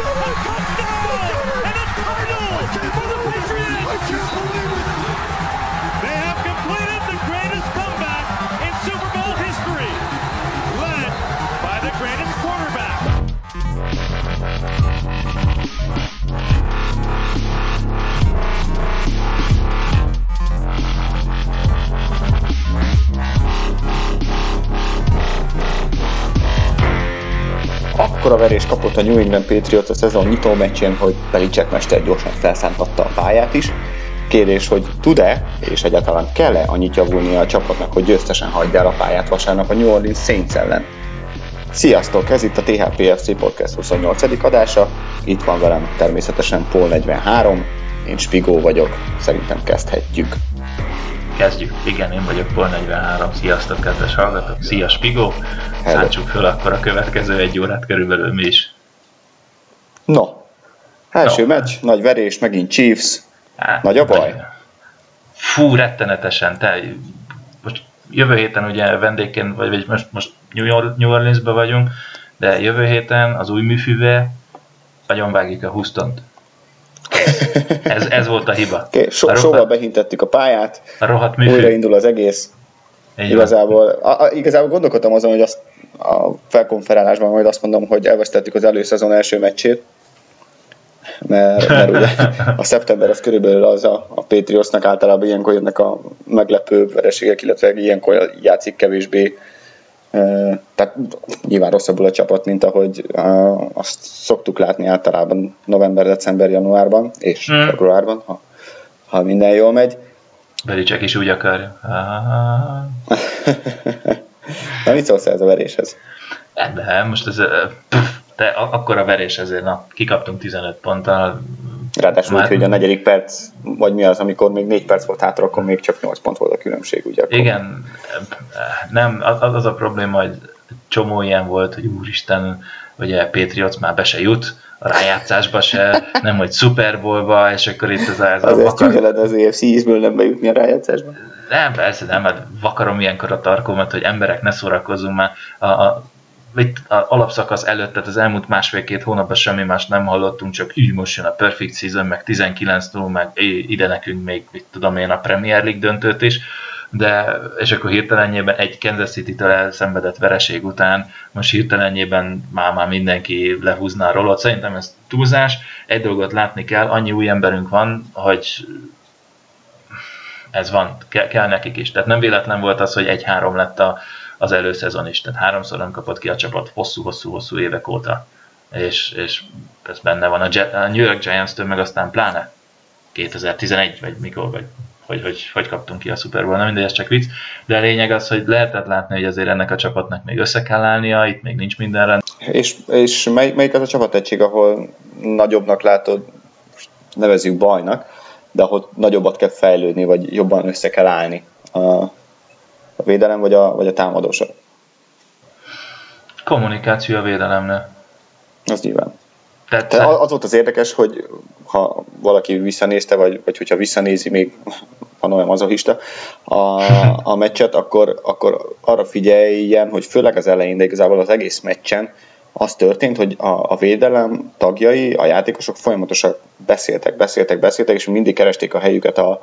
Oh, my God. Akkora verés kapott a New England Patriots a szezon nyitó meccsén, hogy Belichick mester gyorsan felszántatta a pályát is. Kérdés, hogy tud-e, és egyáltalán kell-e annyit javulni a csapatnak, hogy győztesen hagyja el a pályát vasárnap a New Orleans Saints ellen. Sziasztok, ez itt a THPFC Podcast 28. adása. Itt van velem természetesen Paul 43, én Spigó vagyok, szerintem kezdhetjük. Kezdjük. Igen, én vagyok Pol 43. Sziasztok, kedves hallgatók. Szia, Spigó. Szántsuk föl akkor a következő egy órát körülbelül mi is. No, első no. meccs, nagy verés, megint Chiefs. Hát, nagy a baj? Fú, rettenetesen. Te, most jövő héten ugye vendégként, vagy, vagy most, most New Orleansban vagyunk, de jövő héten az új műfűve nagyon vágjuk a Houston-t. Ez, ez volt a hiba. Okay, so, a rohadt, Sóval behintettük a pályát, a rohadt újraindul az egész. Így igazából, a, a, igazából gondolkodtam azon, hogy azt a felkonferálásban majd azt mondom, hogy elvesztettük az előszezon első meccsét, mert, mert ugye a szeptember az körülbelül az a, a Patriotsnak általában ilyenkor jönnek a meglepő vereségek, illetve ilyenkor játszik kevésbé tehát nyilván rosszabbul a csapat, mint ahogy azt szoktuk látni általában november, december, januárban és hmm. februárban, ha, ha minden jól megy. Belicek is úgy akarja. Na mit szólsz ez a veréshez? De most ez, de akkor a verés ezért, na, kikaptunk 15 ponttal, Ráadásul Már... úgy, hogy a negyedik perc, vagy mi az, amikor még négy perc volt hátra, akkor még csak 8 pont volt a különbség, ugye? Akkor... Igen, nem, az, az a probléma, hogy csomó ilyen volt, hogy úristen, ugye Patriots már be se jut, a rájátszásba se, nem hogy Super Bowlba, és akkor itt az az Azért vakar... az EFC ízből nem bejutni a rájátszásba? Nem, persze nem, mert vakarom ilyenkor a tarkomat, hogy emberek ne szórakozzunk már. A, a az alapszakasz előtt, tehát az elmúlt másfél-két hónapban semmi más nem hallottunk, csak így most jön a Perfect Season, meg 19 0 meg ide nekünk még, mit tudom én, a Premier League döntőt is, de, és akkor hirtelenjében egy Kansas City-től elszenvedett vereség után, most hirtelenjében már, már mindenki lehúzná a rolot. Szerintem ez túlzás. Egy dolgot látni kell, annyi új emberünk van, hogy ez van, kell, kell nekik is. Tehát nem véletlen volt az, hogy egy-három lett a, az előszezon is, tehát háromszor nem kapott ki a csapat hosszú-hosszú-hosszú évek óta, és, és ez benne van. A, Jet, a New York Giants-től, meg aztán pláne 2011, vagy mikor, vagy hogy, hogy, hogy kaptunk ki a Super Bowl, nem mindegy, ez csak vicc, de a lényeg az, hogy lehetett látni, hogy azért ennek a csapatnak még össze kell állnia, itt még nincs minden És, és mely, melyik az a csapategység, ahol nagyobbnak látod, nevezzük bajnak, de ahol nagyobbat kell fejlődni, vagy jobban össze kell állni a, a védelem vagy a, vagy a támadósor? Kommunikáció a védelemnél. Az nyilván. Tehát, Tehát az volt az érdekes, hogy ha valaki visszanézte, vagy, vagy hogyha visszanézi, még van olyan mazohista a, a meccset, akkor, akkor arra figyeljen, hogy főleg az elején, de igazából az egész meccsen az történt, hogy a, a védelem tagjai, a játékosok folyamatosan beszéltek, beszéltek, beszéltek, és mindig keresték a helyüket a,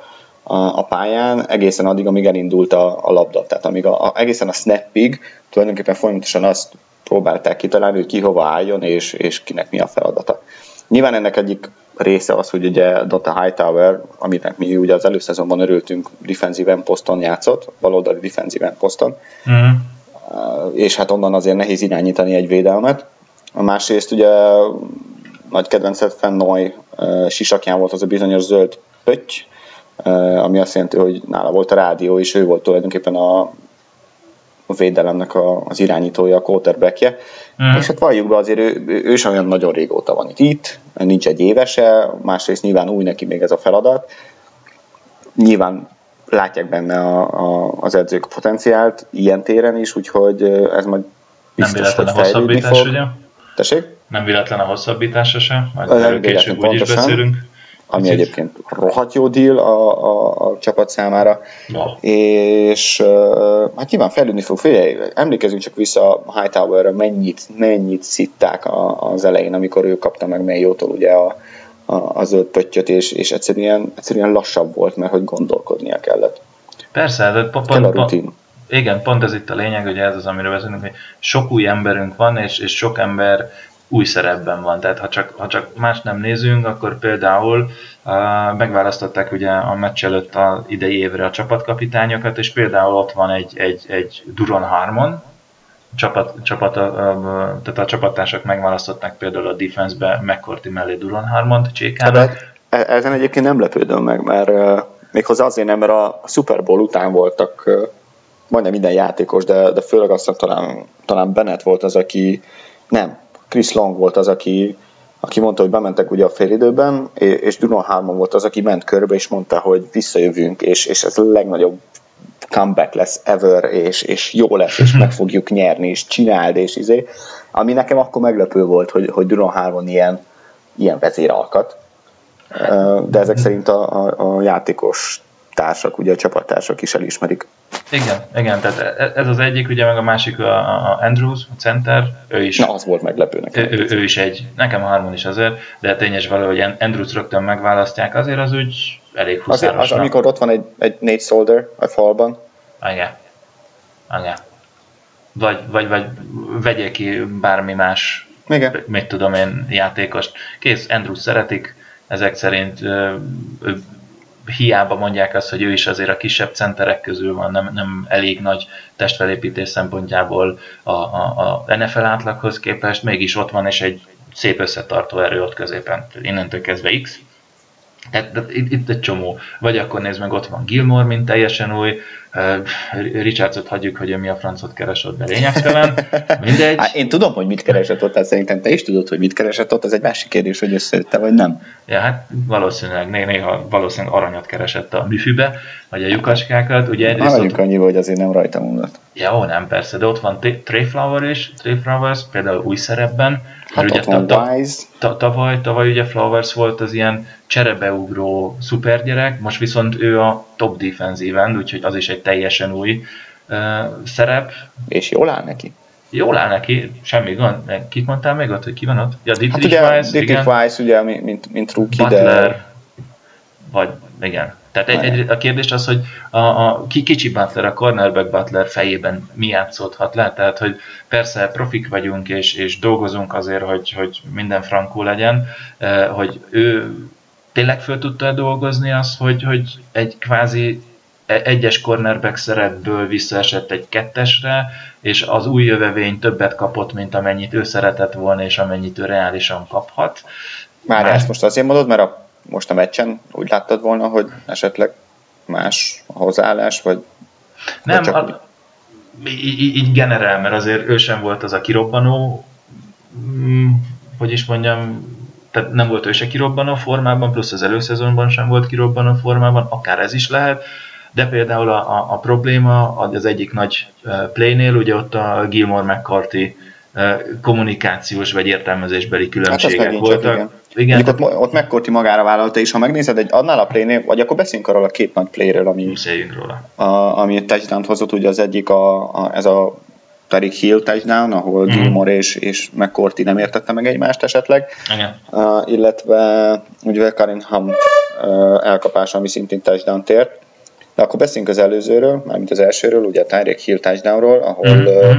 a, a pályán egészen addig, amíg elindult a, a labda. Tehát amíg a, a, egészen a snapig tulajdonképpen folyamatosan azt próbálták kitalálni, hogy ki hova álljon, és, és kinek mi a feladata. Nyilván ennek egyik része az, hogy ugye Dota Hightower, aminek mi ugye az előszezonban örültünk, defensive poszton játszott, baloldali defensive poszton, mm. és hát onnan azért nehéz irányítani egy védelmet. A másrészt ugye nagy kedvencet Fennoy sisakján volt az a bizonyos zöld pötty, ami azt jelenti, hogy nála volt a rádió, és ő volt tulajdonképpen a, a védelemnek a, az irányítója, a quarterbackje. Mm. És hát valljuk be, azért ő, ő, ő sem olyan nagyon régóta van itt, itt, nincs egy évese, másrészt nyilván új neki még ez a feladat. Nyilván látják benne a, a, az edzők potenciált ilyen téren is, úgyhogy ez majd biztos, Nem hogy fejlődni fog. Ugye? Tessék? Nem véletlen a hosszabbítása sem, majd erről később úgy is beszélünk. Ami egyébként rohadt jó deal a, a, a csapat számára, wow. és hát nyilván fejlődni fog, figyelj, emlékezünk csak vissza a Hightower-re, mennyit, mennyit szitták a, az elején, amikor ő kapta meg Mayo-tól ugye a, a, a zöld pöttyöt, és, és egyszerűen, egyszerűen lassabb volt, mert hogy gondolkodnia kellett. Persze, de pont, Kell a rutin. Pont, igen, pont ez itt a lényeg, hogy ez az, amiről beszélünk, hogy sok új emberünk van, és, és sok ember új szerepben van. Tehát ha csak, ha csak más nem nézünk, akkor például uh, megválasztották ugye a meccs előtt a idei évre a csapatkapitányokat, és például ott van egy, egy, egy Duron Harmon, csapat, csapat, uh, tehát a csapattársak megválasztották például a defense-be McCourty mellé Duron Harmont csékának. Hát, e, ezen egyébként nem lepődöm meg, mert uh, méghozzá azért nem, mert a Super Bowl után voltak uh, majdnem minden játékos, de, de főleg azt talán, talán Bennett volt az, aki nem, Chris Long volt az, aki, aki mondta, hogy bementek ugye a félidőben, és Duron Harmon volt az, aki ment körbe, és mondta, hogy visszajövünk, és, és ez a legnagyobb comeback lesz ever, és, és jó lesz, és meg fogjuk nyerni, és csináld, és izé. Ami nekem akkor meglepő volt, hogy, hogy Duron Harmon ilyen, ilyen vezéralkat. De ezek szerint a, a, a játékos társak, ugye a csapattársak is elismerik. Igen, igen, tehát e- ez az egyik, ugye meg a másik a Andrews, a center, ő is. Na, az volt meglepő nekem. Ő, ő, is egy, nekem a harmon is azért, de tényes való, hogy Andrews rögtön megválasztják, azért az úgy elég huszáros. Az, amikor ott van egy, egy Nate Solder a falban. Igen. Igen. Vagy, vagy, vagy vegyél ki bármi más, Igen. mit tudom én, játékost. Kész, Andrews szeretik, ezek szerint ő hiába mondják azt, hogy ő is azért a kisebb centerek közül van, nem, nem elég nagy testfelépítés szempontjából a, a, a NFL átlaghoz képest, mégis ott van, és egy szép összetartó erő ott középen. Innentől kezdve X, tehát itt, itt egy csomó. Vagy akkor nézd meg, ott van Gilmore, mint teljesen új, Richardsot hagyjuk, hogy ő mi a francot keresett, de lényegtelen. Mindegy. Hát én tudom, hogy mit keresett ott, tehát szerintem te is tudod, hogy mit keresett ott, ez egy másik kérdés, hogy összejötte, vagy nem. Ja, hát valószínűleg, néha valószínűleg aranyat keresett a műfűbe, vagy a lyukaskákat. Ugye egyrészt Maradjunk ott... annyiba, hogy azért nem rajta múlott. Ja, ó, nem, persze, de ott van Trey Flower is, Trey Flowers, például új szerepben. Hát ugye. Ta, tavaly, tavaly ugye Flowers volt az ilyen cserebeugró szupergyerek, most viszont ő a top defensive end, úgyhogy az is egy teljesen új uh, szerep. És jól áll neki? Jól áll neki, semmi gond. Kit mondtál még ott, hogy ki van ott? Ja, Dietrich hát ugye, Weiss, Dietrich Weiss, ugye, mint, mint rookie, Butler, de... vagy igen, tehát egy, egy, a kérdés az, hogy a, a kicsi Butler, a cornerback Butler fejében mi játszódhat le, tehát hogy persze profik vagyunk és, és dolgozunk azért, hogy, hogy minden frankó legyen, hogy ő tényleg föl tudta dolgozni azt, hogy, hogy egy kvázi e, egyes cornerback szerepből visszaesett egy kettesre, és az új jövevény többet kapott, mint amennyit ő szeretett volna, és amennyit ő reálisan kaphat. Már, Már ezt most azért mondod, mert a most a meccsen úgy láttad volna, hogy esetleg más a hozzáállás, vagy, nem, vagy csak a, így, így generál, mert azért ő sem volt az a kirobbanó, mm, hogy is mondjam, tehát nem volt ő se kirobbanó formában, plusz az előszezonban sem volt kirobbanó formában, akár ez is lehet, de például a, a, a probléma az egyik nagy playnél, ugye ott a Gilmore McCarthy kommunikációs vagy értelmezésbeli különbségek hát voltak. Csak, igen. Igen. ott, ott McCourty magára vállalta, és ha megnézed, egy, annál a playnél, vagy akkor beszéljünk arról a két nagy playről, ami, róla. A, ami touchdown hozott, ugye az egyik a, a, ez a Tariq Hill touchdown, ahol mm-hmm. Gilmore és, és McCourty nem értette meg egymást esetleg, Igen. Uh, illetve ugye Karin Hunt uh, elkapása, ami szintén touchdown tért. De akkor beszéljünk az előzőről, mármint az elsőről, ugye a Tyreek Hill touchdownról, ahol mm-hmm. uh,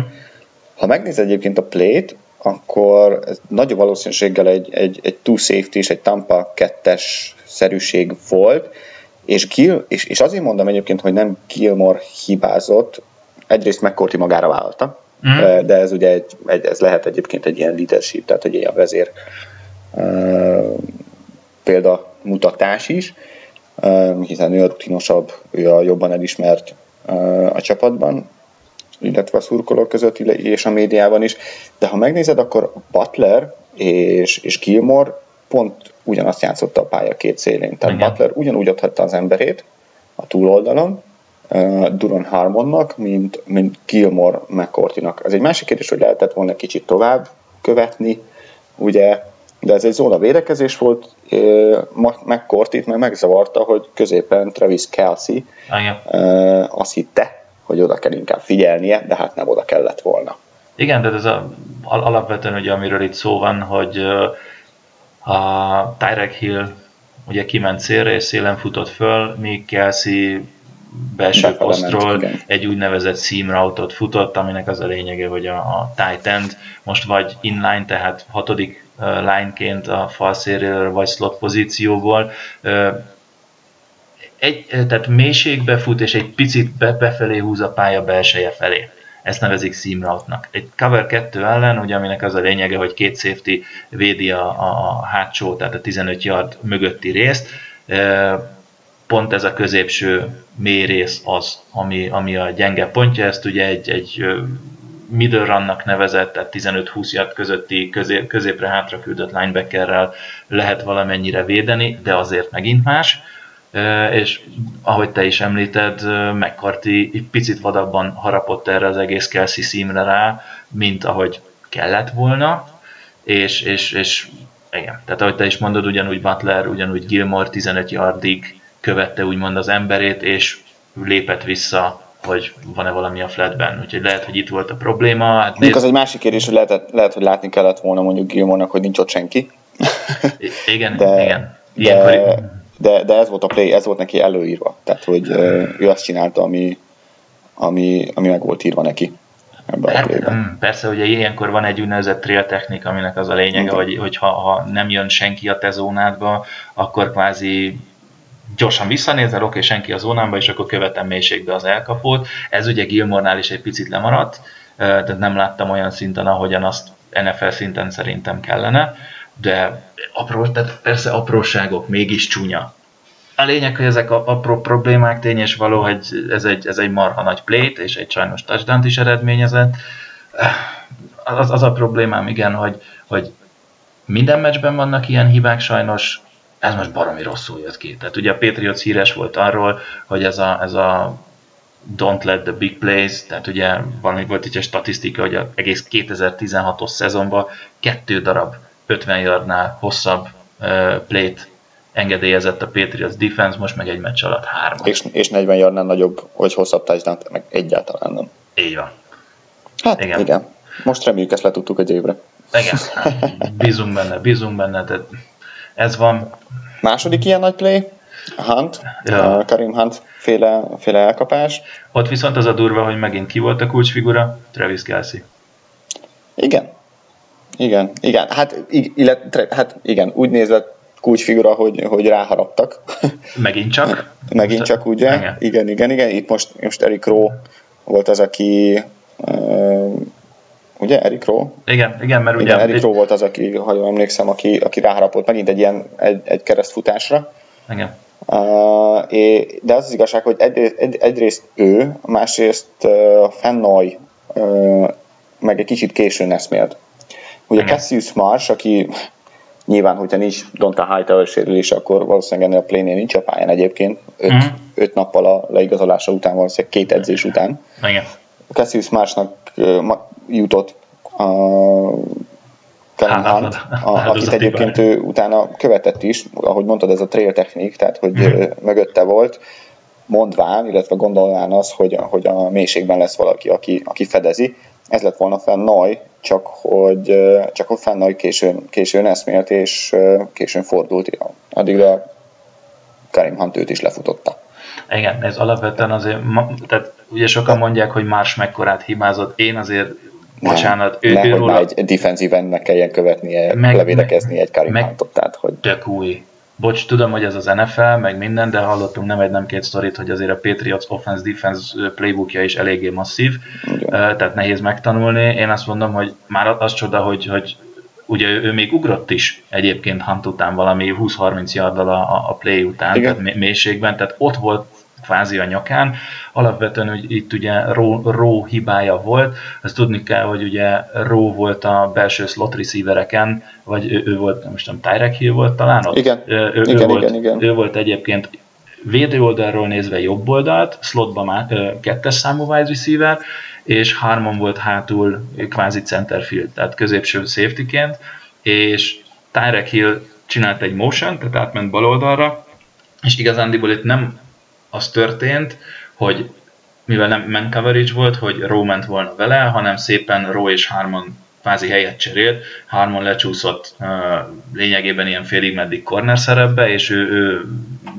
ha megnézed egyébként a play-t, akkor nagy valószínűséggel egy, egy, egy two safety és egy Tampa kettes szerűség volt, és, Gil, és, és azért mondom egyébként, hogy nem Gilmore hibázott, egyrészt McCourty magára vállalta, mm. de ez ugye egy, egy, ez lehet egyébként egy ilyen leadership, tehát egy ilyen vezér uh, példamutatás is, uh, hiszen ő a rutinosabb, ő a jobban elismert uh, a csapatban, illetve a szurkolók között és a médiában is. De ha megnézed, akkor Butler és, és Gilmore pont ugyanazt játszotta a pálya két szélén. Tehát Igen. Butler ugyanúgy adhatta az emberét a túloldalon, uh, Duron Harmonnak, mint, mint Gilmore McCourtynak. Ez egy másik kérdés, hogy lehetett volna kicsit tovább követni, ugye de ez egy zóna védekezés volt, McCourtit meg megzavarta, hogy középen Travis Kelsey Igen. azt hitte, hogy oda kell inkább figyelnie, de hát nem oda kellett volna. Igen, de ez a, alapvetően ugye, amiről itt szó van, hogy a Tyrek Hill ugye kiment célra, és szélen futott föl, míg Kelsey belső posztról egy úgynevezett seam route futott, aminek az a lényege, hogy a, a tight end most vagy inline, tehát hatodik lineként a fal vagy slot pozícióból egy, tehát mélységbe fut, és egy picit be, befelé húz a pálya belseje felé. Ezt nevezik seam route-nak. Egy cover 2 ellen, ugye, aminek az a lényege, hogy két safety védi a, a hátsó, tehát a 15 yard mögötti részt, pont ez a középső mély az, ami, ami a gyenge pontja, ezt ugye egy, egy middle nevezett, tehát 15-20 yard közötti közép, középre hátra küldött linebackerrel lehet valamennyire védeni, de azért megint más. És ahogy te is említed, McCarthy egy picit vadabban harapott erre az egész Kelsey szímre rá, mint ahogy kellett volna, és, és, és igen, tehát ahogy te is mondod, ugyanúgy Butler, ugyanúgy Gilmore 15 yardig követte úgymond az emberét, és lépett vissza hogy van-e valami a flatben. Úgyhogy lehet, hogy itt volt a probléma. Hát nézd... az egy másik kérdés, hogy lehet, lehet, hogy látni kellett volna mondjuk Gilmore-nak, hogy nincs ott senki. igen, de, igen. Ilyenkor... De, de, de, ez volt a play, ez volt neki előírva. Tehát, hogy ő azt csinálta, ami, ami, ami meg volt írva neki. Ebben a hát, mm, persze, ugye ilyenkor van egy úgynevezett trail technik, aminek az a lényege, hogy, hogy ha, ha nem jön senki a te zónádba, akkor kvázi gyorsan visszanézel, oké, senki a zónámba, és akkor követem mélységbe az elkapót. Ez ugye Gilmornál is egy picit lemaradt, de nem láttam olyan szinten, ahogyan azt NFL szinten szerintem kellene, de apró, tehát persze apróságok, mégis csúnya. A lényeg, hogy ezek a apró problémák tény és való, hogy ez egy, ez egy marha nagy plét, és egy sajnos touchdown is eredményezett. Az, az a problémám, igen, hogy, hogy minden meccsben vannak ilyen hibák sajnos, ez most baromi rosszul jött ki. Tehát ugye a Patriots híres volt arról, hogy ez a, ez a don't let the big plays, tehát ugye valami volt egy statisztika, hogy az egész 2016-os szezonban kettő darab 50 yardnál hosszabb uh, play-t engedélyezett a Patriots defense, most meg egy meccs alatt három. És, és 40 yardnál nagyobb, hogy hosszabb touchdown meg egyáltalán nem. Így van. Hát igen. igen. Most reméljük ezt letudtuk egy évre. Igen, bízunk benne, bízunk benne, tehát ez van. Második ilyen nagy play, Hunt, ja. Karim Hunt féle, féle elkapás. Ott viszont az a durva, hogy megint ki volt a kulcsfigura, Travis Kelsey. Igen. Igen, igen. Hát, illet, hát igen, úgy nézett kulcsfigura, hogy, hogy ráharaptak. Megint csak? Megint csak, ugye? Igen. igen, igen, igen. Itt most, most Eric Rowe volt az, aki ugye Eric Rowe? Igen, igen, mert ugye... Igen, Eric Rowe volt az, aki, ha jól emlékszem, aki, aki ráharapott megint egy ilyen egy, egy keresztfutásra. Igen. Uh, de az az igazság, hogy egy, egy, egyrészt ő, másrészt uh, Fennoy uh, meg egy kicsit későn eszmélt. Ugye Igen. Cassius Marsh, aki nyilván, hogyha nincs Donta Hightower sérülés, akkor valószínűleg ennél a plénél nincs a pályán egyébként. Öt, mm. öt nappal a leigazolása után, valószínűleg két edzés után. Igen. Cassius Marshnak jutott a Kellen Hunt, a, akit egyébként ő utána követett is, ahogy mondtad, ez a trail technik, tehát hogy mm. mögötte volt, mondván, illetve gondolván az, hogy, hogy a mélységben lesz valaki, aki, aki fedezi. Ez lett volna fenn Noy, csak hogy, csak hogy fenn Noy későn, későn eszmélt, és későn fordult, addigra Karim Hunt őt is lefutotta. Igen, ez alapvetően azért, tehát ugye sokan mondják, hogy Mars mekkorát hibázott, én azért Bocsánat, ő, ő róla... egy defensív endnek kelljen követnie, meg, levédekezni egy Karim meg, tehát hogy... Tök új. Bocs, tudom, hogy ez az NFL, meg minden, de hallottunk nem egy, nem két sztorit, hogy azért a Patriots offense-defense playbookja is eléggé masszív, Igen. tehát nehéz megtanulni. Én azt mondom, hogy már az csoda, hogy, hogy ugye ő, ő még ugrott is egyébként Hunt után valami 20-30 yarddal a, a play után, Igen. tehát mélységben, tehát ott volt kvázi a nyakán. Alapvetően hogy itt ugye Ró, Ró hibája volt, ezt tudni kell, hogy ugye Ró volt a belső slot receivereken, vagy ő, ő volt, most nem Tyrek Hill volt talán ott? Igen, ő, ő, igen, ő, volt, igen, igen. ő volt egyébként védő oldalról nézve jobb oldalt, slotba már kettes számú wide receiver, és Harmon volt hátul kvázi centerfield, tehát középső safetyként, és Tyrek Hill csinált egy motion, tehát átment bal oldalra, és igazándiból itt nem az történt, hogy mivel nem man coverage volt, hogy Rowe ment volna vele, hanem szépen Rowe és Harmon kvázi helyet cserélt, Harmon lecsúszott uh, lényegében ilyen félig meddig corner szerepbe, és ő, ő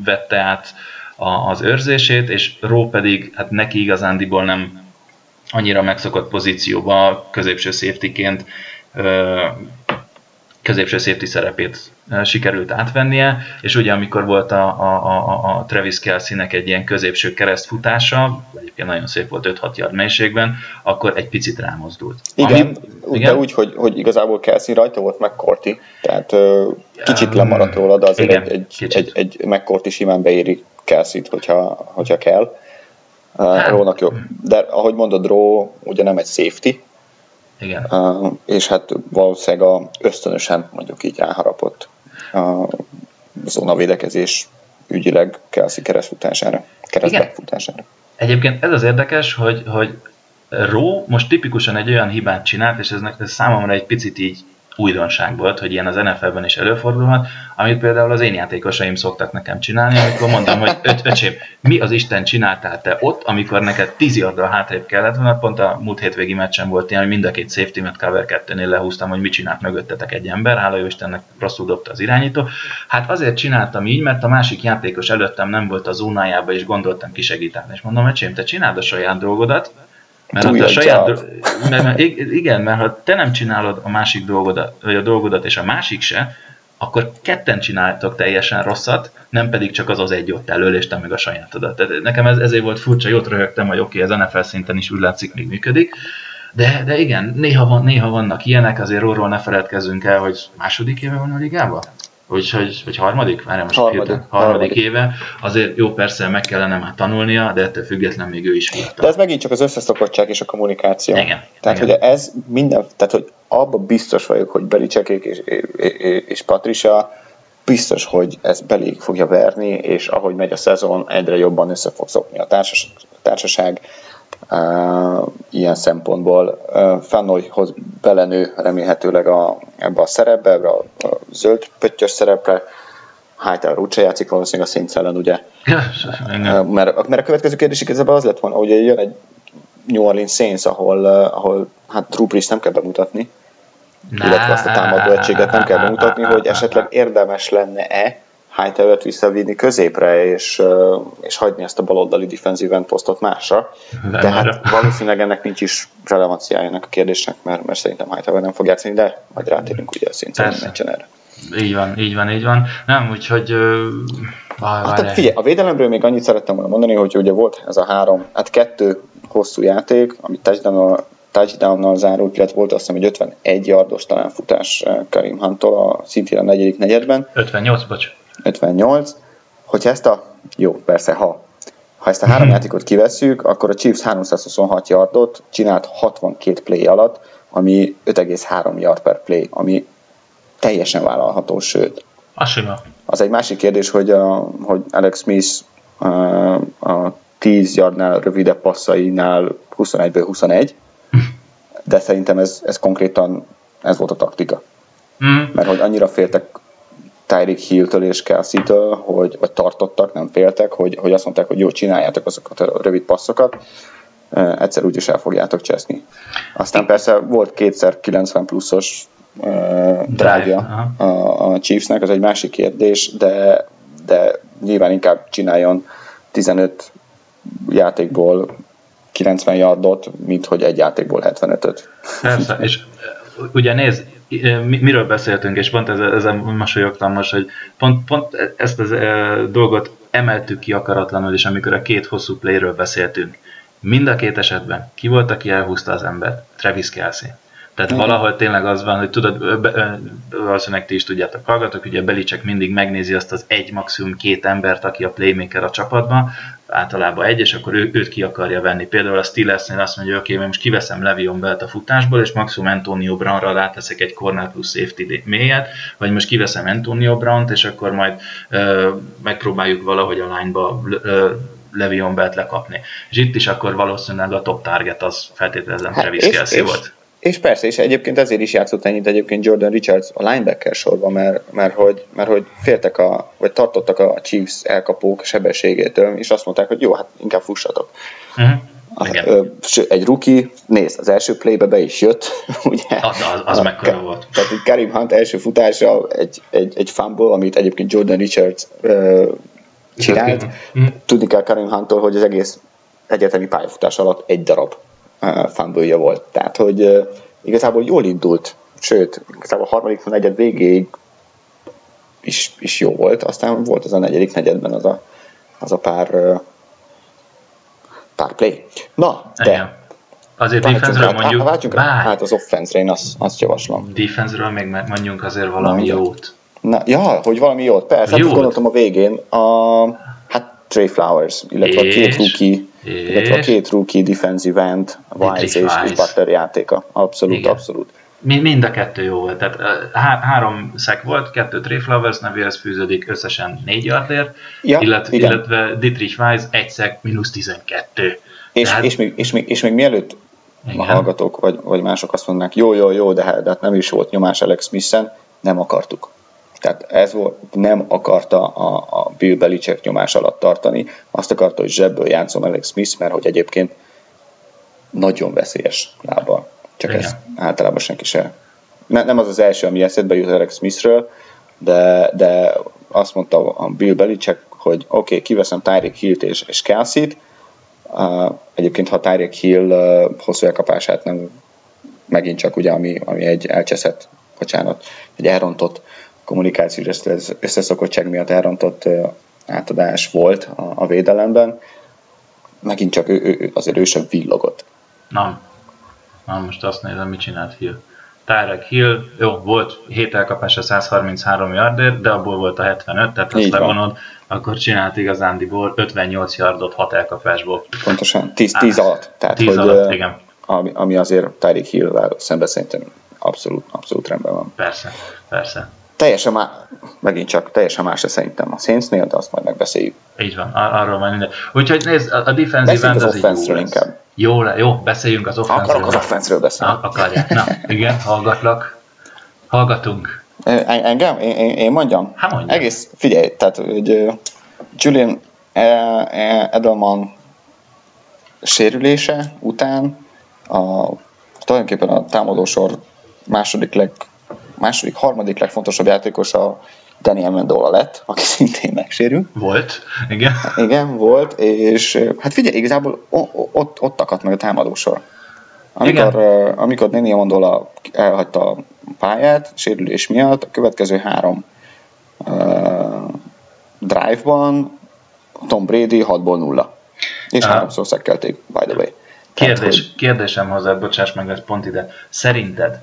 vette át a, az őrzését, és Rowe pedig, hát neki igazándiból nem annyira megszokott pozícióba középső safety-ként uh, középső safety szerepét sikerült átvennie, és ugye amikor volt a, a, a, a Travis Kelsey-nek egy ilyen középső keresztfutása, egyébként nagyon szép volt 5-6 yard mélységben, akkor egy picit rámozdult. Igen, Ami, igen? de úgy, hogy, hogy igazából Kelsey rajta volt McCourty, tehát kicsit lemaradt róla, de azért igen, egy, egy, egy, egy McCourty simán beéri Kelsey-t, hogyha, hogyha kell. Hát. Rónak jó. De ahogy mondod, Ró ugye nem egy safety, igen. Uh, és hát valószínűleg a ösztönösen mondjuk így ráharapott a zónavédekezés ügyileg Kelsey keresztfutására, keresztbefutására. Egyébként ez az érdekes, hogy, hogy Ró most tipikusan egy olyan hibát csinált, és ez, ez számomra egy picit így újdonság volt, hogy ilyen az NFL-ben is előfordulhat, amit például az én játékosaim szoktak nekem csinálni, amikor mondom, hogy öt, öcsém, mi az Isten csináltál te ott, amikor neked 10 yarddal hátrébb kellett volna, pont a múlt hétvégi meccsen volt ilyen, hogy mind a két safety met cover 2 lehúztam, hogy mit csinált mögöttetek egy ember, hála jó Istennek rosszul dobta az irányító. Hát azért csináltam így, mert a másik játékos előttem nem volt a zónájába, és gondoltam kisegíteni. És mondom, öcsém, te csináld a saját dolgodat, mert a saját, mert, mert, igen, mert ha te nem csinálod a másik dolgodat, vagy a dolgodat, és a másik se, akkor ketten csináltok teljesen rosszat, nem pedig csak az az egy ott elől, és te meg a sajátodat. Tehát nekem ez, ezért volt furcsa, jót röhögtem, hogy oké, okay, ez NFL szinten is úgy látszik, még működik. De, de igen, néha, van, néha vannak ilyenek, azért róról ne feledkezzünk el, hogy második éve van a ligában? Vagy, hogy, hogy harmadik? Várjál most harmadik, harmadik, harmadik éve. Azért jó, persze meg kellene már tanulnia, de ettől függetlenül még ő is fiatal. De ez megint csak az összeszokottság és a kommunikáció. Igen. Tehát, igen. hogy ez minden, tehát, hogy abban biztos vagyok, hogy Belicsekék és, és, és Patricia biztos, hogy ez belég fogja verni, és ahogy megy a szezon, egyre jobban össze fog szokni a társas, társaság ilyen szempontból Fanoyhoz belenő remélhetőleg a, ebbe a szerepbe, ebbe a, a zöld pöttyös szerepre, Hightower úgyse játszik valószínűleg a Saints ellen, ugye? mert, mert a következő kérdés igazából az lett volna, hogy jön egy New Orleans Saints, ahol, ahol hát Drew Brees nem kell bemutatni, illetve azt a támadó egységet nem kell bemutatni, hogy esetleg érdemes lenne-e Hightower-t visszavinni középre, és, és hagyni ezt a baloldali defensív end posztot másra. De, de hát valószínűleg ennek nincs is relevanciája ennek a kérdésnek, mert, mert szerintem Hightower nem fog játszani, de majd rátérünk ugye a szinten meccsen erre. Így van, így van, így van. Nem, úgyhogy... Uh, hát, figyelj, a védelemről még annyit szerettem volna mondani, hogy ugye volt ez a három, hát kettő hosszú játék, amit touchdown touchdown-nal zárult, illetve volt azt hiszem, hogy 51 yardos talán futás Karim Huntól a szintén a negyedik negyedben. 58, bocs. 58. Hogyha ezt a, jó, persze, ha, ha ezt a három játékot kivesszük, akkor a Chiefs 326 yardot csinált 62 play alatt, ami 5,3 yard per play, ami teljesen vállalható, sőt. Az, az egy másik kérdés, hogy, a, hogy Alex Smith a, a 10 yardnál rövidebb passzainál 21-ből 21, de szerintem ez, ez konkrétan ez volt a taktika. Mm. Mert hogy annyira féltek Tyreek Hill-től és Kelsey-től, hogy, vagy tartottak, nem féltek, hogy, hogy azt mondták, hogy jó, csináljátok azokat a rövid passzokat, egyszer úgyis el fogjátok cseszni. Aztán persze volt kétszer 90 pluszos uh, drive a, a Chiefsnek, az egy másik kérdés, de, de nyilván inkább csináljon 15 játékból 90 yardot, mint hogy egy játékból 75-öt. Persze, és ugye nézd, miről beszéltünk, és pont ezen, ezen mosolyogtam most, hogy pont, pont ezt e, dolgot emeltük ki akaratlanul is, amikor a két hosszú playről beszéltünk. Mind a két esetben ki volt, aki elhúzta az embert? Travis Kelsey. Tehát Igen. valahol tényleg az van, hogy tudod, valószínűleg ti is tudjátok, hallgatok, ugye Belicek mindig megnézi azt az egy, maximum két embert, aki a playmaker a csapatban, általában egy, és akkor ő, őt ki akarja venni. Például a Steelersnél azt mondja, hogy oké, okay, most kiveszem Levion Belt a futásból, és maximum Antonio Brownra ráteszek egy corner plus safety mélyet, vagy most kiveszem Antonio Brown-t, és akkor majd ö, megpróbáljuk valahogy a lányba ö, Levion Belt lekapni. És itt is akkor valószínűleg a top target az feltételezem hát Travis Kelsey volt. És persze, és egyébként ezért is játszott ennyit egyébként Jordan Richards a linebacker sorban, mert, mert, hogy, mert hogy féltek a, vagy tartottak a Chiefs elkapók sebességétől, és azt mondták, hogy jó, hát inkább fussatok. Uh-huh. egy rookie, nézd, az első playbe be is jött, ugye? Az, az, az mekkora volt. Tehát egy Karim Hunt első futása, egy, egy, egy fumble, amit egyébként Jordan Richards uh, csinált. Uh-huh. Tudni kell Karim Hunttól, hogy az egész egyetemi pályafutás alatt egy darab fumble volt. Tehát, hogy igazából jól indult, sőt, igazából a harmadik negyed végéig is, is jó volt, aztán volt az a negyedik negyedben az a, az a pár pár play. Na, de Igen. Azért defense-ről mondjuk... Váltsunk hát az offense-re, én azt, azt javaslom. Defense-ről még mondjunk azért valami Na, jót. Na, ja, hogy valami jót, persze. Hát jót. Hát gondoltam a végén, a, hát Trey Flowers, illetve és, a két rookie, és, illetve a két rookie defensive end, Wise és, és Butler játéka. Abszolút, Igen. abszolút. Mind a kettő jó volt. Tehát há- három szek volt, kettő Trey Flowers nevéhez fűződik, összesen négy yardért, ja, illetve, illetve Dietrich Weiss egy szek, mínusz 12. És, Tehát... és, még, és, még, és még mielőtt igen. a hallgatók vagy, vagy mások azt mondanak, jó, jó, jó, de, hát, de hát nem is volt nyomás Alex Smith-en, nem akartuk. Tehát ez volt, nem akarta a, a Bill Belichick nyomás alatt tartani, azt akarta, hogy zsebből játszom Alex Smith, mert hogy egyébként nagyon veszélyes lába. Csak Igen. ez általában senki se. Ne, nem az az első, ami eszedbe jut Alex Smithről, de, de azt mondta a Bill Belichick, hogy oké, okay, kiveszem Tyreek Hill-t és, és Kelsey-t, uh, egyébként ha Tyreek Hill uh, hosszú elkapását nem megint csak ugye, ami, ami egy elcseszett, bocsánat, egy elrontott kommunikációs összeszokottság miatt elrontott átadás volt a, a védelemben, megint csak ő, ő, azért ő sem villogott. Nem. Na, most azt nézem, mit csinált Hill. Tyrek Hill, jó, volt 7 elkapása 133 yardért, de abból volt a 75, tehát azt levonod, akkor csinált igazándiból 58 yardot 6 elkapásból. Pontosan, 10, 10 alatt. Tehát, 10 hogy, alatt, igen. Ami, ami azért Tyreek Hill-vel szemben szerintem abszolút, abszolút rendben van. Persze, persze. Teljesen más, megint csak teljesen más szerintem a Saintsnél, de azt majd megbeszéljük. Így van, ar- arról majd minden. Úgyhogy nézd, a defensive end az, az jó inkább. Jó, le, jó, beszéljünk az offense Akarok az offense beszélni. Akarják. Na, igen, hallgatlak. Hallgatunk. Engem? Én, én, én mondjam? Hát mondjam. Egész, figyelj, tehát, hogy Julian e, e, Edelman sérülése után a, tulajdonképpen a támadósor második leg, második, harmadik legfontosabb játékos a Daniel Mendola lett, aki szintén megsérült. Volt, igen. Igen, volt, és hát figyelj, igazából ott, ott akadt meg a támadósor. Amikor, igen. amikor Daniel Mendola elhagyta a pályát, sérülés miatt, a következő három uh, drive-ban Tom Brady 6-ból 0. És uh, háromszor szekkelték, by the way. Kérdés. Kérdésem hozzá, bocsáss meg, ez pont ide. Szerinted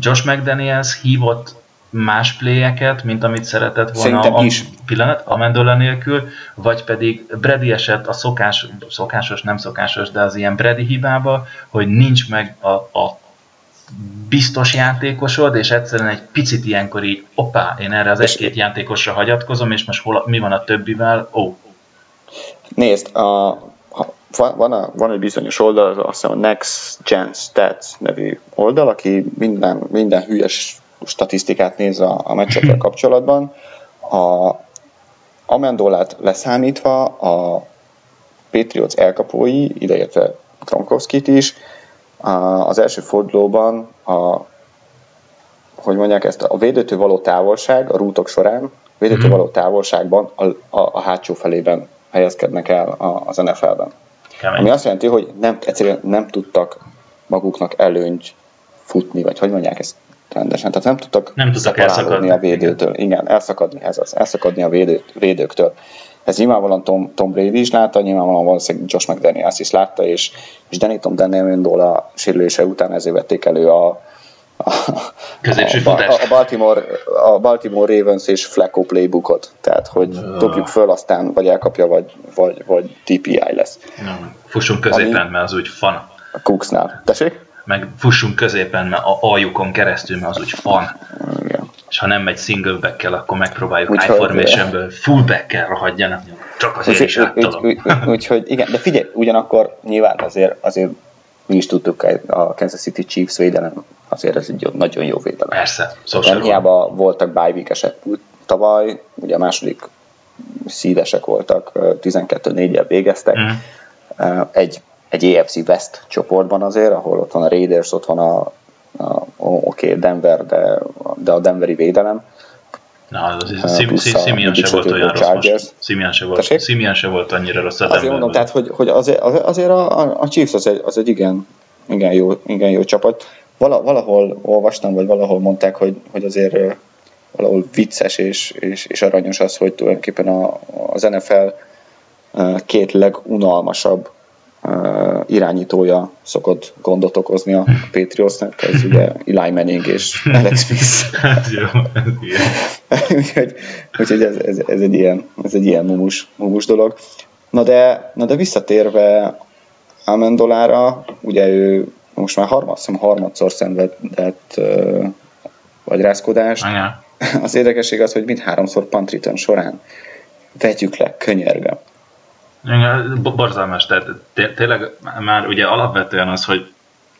Josh McDaniels hívott más pléjeket, mint amit szeretett volna Szerintem a, is. pillanat, Amendola nélkül, vagy pedig Brady esett a szokás, szokásos, nem szokásos, de az ilyen Brady hibába, hogy nincs meg a, a biztos játékosod, és egyszerűen egy picit ilyenkor így, opá, én erre az egy-két játékosra hagyatkozom, és most hol, mi van a többivel? Ó. Oh. Nézd, a, van, a, van egy bizonyos oldal, az azt hiszem a Next Gen Stats nevű oldal, aki minden, minden hülyes statisztikát néz a, a meccsekkel kapcsolatban. A Amendolát leszámítva a Patriots elkapói, ideértve Gronkowski-t is, az első fordulóban a, hogy mondják ezt, a védőtől való távolság a rútok során, a védőtől mhm. való távolságban a, a, a hátsó felében helyezkednek el az NFL-ben. Kemény. Ami azt jelenti, hogy nem, egyszerűen nem tudtak maguknak előnyt futni, vagy hogy mondják ezt rendesen. Tehát nem tudtak, nem tudtak elszakadni a védőtől. Igen, igen elszakadni, ez az, elszakadni a védő, védőktől. Ez nyilvánvalóan Tom, Tom Brady is látta, nyilvánvalóan valószínűleg Josh McDaniels is látta, és, és Danny Tom Daniel a sérülése után ezért vették elő a, a, a, a, Baltimore, a Baltimore Ravens és Flacco playbookot. Tehát, hogy dobjuk föl, aztán vagy elkapja, vagy, vagy, vagy TPI lesz. Nem. Fussunk középen, Ami, mert az úgy fan. A Cooksnál. Tessék? meg fussunk középen, mert a aljukon keresztül, mert az úgy fan. Igen. És ha nem megy single back akkor megpróbáljuk úgy I-formationből full back-kel rohadjanak, csak azért úgy, is. Úgyhogy úgy, úgy, igen, de figyelj, ugyanakkor nyilván azért, azért mi is tudtuk, a Kansas City Chiefs védelem azért ez egy nagyon jó védelem. Persze, szóval Nem hiába voltak bye tavaly, ugye a második szívesek voltak, 12-4-jel végeztek. Mm. Egy, egy AFC West csoportban azért, ahol ott van a Raiders, ott van a, a oké, okay, Denver, de, de a Denveri védelem. Na, az Simeon se volt olyan rossz Simeon se volt, Simeon se volt annyira rossz a Azért mondom, tehát, hogy, hogy azért, azért a, a, a Chiefs az egy, az egy igen, igen, jó, igen jó csapat. Vala, valahol olvastam, vagy valahol mondták, hogy, hogy azért valahol vicces és, és, és aranyos az, hogy tulajdonképpen a, az NFL két legunalmasabb irányítója szokott gondot okozni a Patriotsnak, ez ugye Eli Manning és Alex Smith. ez jó, úgyhogy, úgyhogy ez, ez, ez, egy ilyen, ez egy ilyen mumus, mumus dolog. Na de, na de visszatérve Amendolára, ugye ő most már harmad, harmadszor szenvedett vagy rázkodást. Az érdekesség az, hogy mind háromszor punt return során vegyük le, könyörgöm. Borzalmas, tehát tényleg már ugye alapvetően az, hogy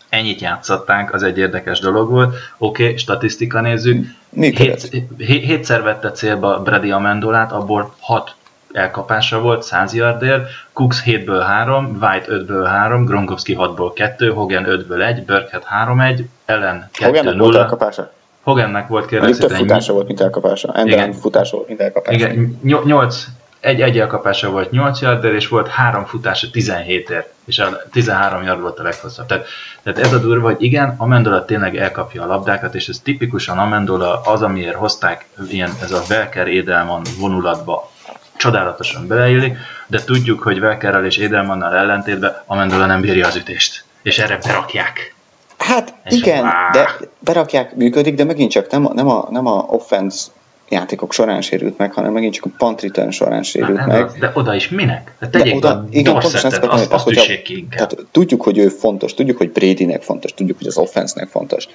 ennyit játszották, az egy érdekes dolog volt. Oké, okay, statisztika nézzük. Hét, hétszer vette célba Brady Amendolát, abból hat elkapása volt 100 yardért, Cooks 7-ből 3, White 5-ből 3, Gronkowski 6-ból 2, Hogan 5-ből 1, Burkhead 3-1, Ellen 2-0. volt elkapása? Hogannek volt kérlek több futása volt, mint elkapása. Enden futása volt, mint elkapása. Igen, 8, egy, egy elkapása volt 8 yardért, és volt három futása 17-ért, és a 13 yard volt a leghosszabb. Tehát, tehát ez a durva, hogy igen, Amendola tényleg elkapja a labdákat, és ez tipikusan Amendola az, amiért hozták ilyen, ez a Velker Edelman vonulatba csodálatosan beleillik, de tudjuk, hogy Velkerrel és Edelmannal ellentétben Amendola nem bírja az ütést, és erre berakják. Hát és igen, wow. de berakják, működik, de megint csak nem a, nem a, nem a offense játékok során sérült meg, hanem megint csak a punt return során sérült Na, meg. Az, de oda is minek? De tegyék de oda, igen, pontosan ezt azt, azt hogy ki Tehát tudjuk, hogy ő fontos, tudjuk, hogy Bradynek fontos, tudjuk, hogy az offense-nek fontos.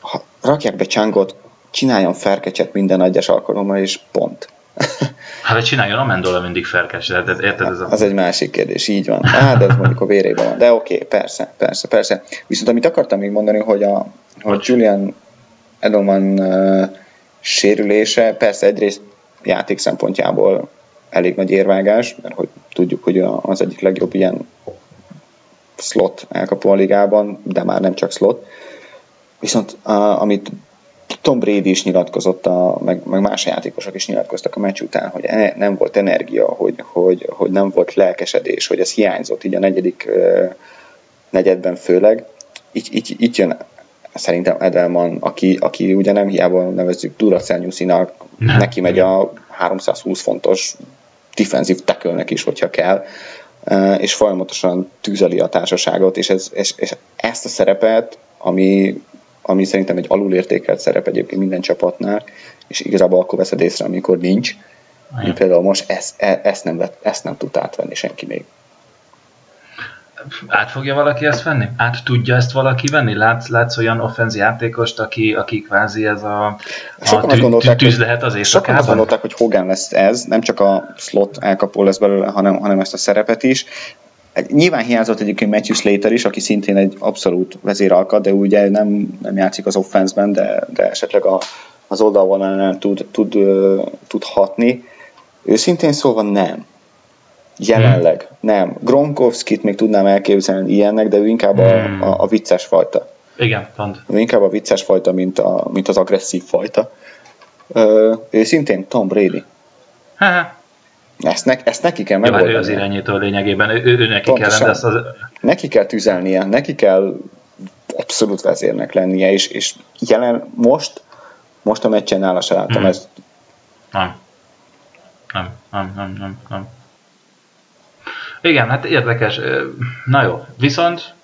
Ha rakják be Csangot, csináljon ferkecset minden egyes alkalommal, és pont. Hát, hogy csináljon Amendola mindig ferkes, de érted? Ez a... Az egy másik kérdés, így van. Hát, ez mondjuk a vérében van. De oké, okay, persze, persze, persze. Viszont amit akartam még mondani, hogy, a, hogy Julian Edelman uh, sérülése, persze egyrészt játék szempontjából elég nagy érvágás, mert hogy tudjuk, hogy az egyik legjobb ilyen slot elkapó a ligában, de már nem csak slot. Viszont amit Tom Brady is nyilatkozott, a, meg, meg más játékosok is nyilatkoztak a meccs után, hogy e, nem volt energia, hogy, hogy, hogy nem volt lelkesedés, hogy ez hiányzott így a negyedik negyedben főleg. Így, így, így jön szerintem Edelman, aki, aki ugye nem hiába nevezzük Duracell neki megy a 320 fontos defensív tekölnek is, hogyha kell, és folyamatosan tűzeli a társaságot, és, ez, és, és ezt a szerepet, ami, ami szerintem egy alulértékelt szerep egyébként minden csapatnál, és igazából akkor veszed észre, amikor nincs, például most ezt, e, ezt, nem, ezt nem tud átvenni senki még át fogja valaki ezt venni? Át tudja ezt valaki venni? Látsz, látsz olyan offenz játékost, aki, aki kvázi ez a, a tű, tűz lehet az éjszakában? Sokan azt gondolták, hogy Hogan lesz ez, nem csak a slot elkapó lesz belőle, hanem, hanem ezt a szerepet is. Nyilván hiányzott egyébként Matthew Slater is, aki szintén egy abszolút vezéralkat, de ugye nem, nem játszik az offenszben, de, de esetleg a, az oldalvonalnál tud, tud, tud hatni. Őszintén szóval nem Jelenleg hmm. nem. Gronkowskit még tudnám elképzelni ilyennek, de ő inkább a, hmm. a, a vicces fajta. Igen, pont. Ő inkább a vicces fajta, mint, a, mint az agresszív fajta. Ö, ő szintén Tom Brady. Ha. Ezt, ne, ezt neki kell megoldani. Jó, hát ő az irányító lényegében, ő, ő, ő neki Pontosan. kell ezt az... Neki kell tüzelnie, neki kell abszolút vezérnek lennie, és, és jelen most, most a meccsen nála se hmm. ezt. Nem. Nem, nem, nem, nem, nem. Igen, hát érdekes. Na jó, viszont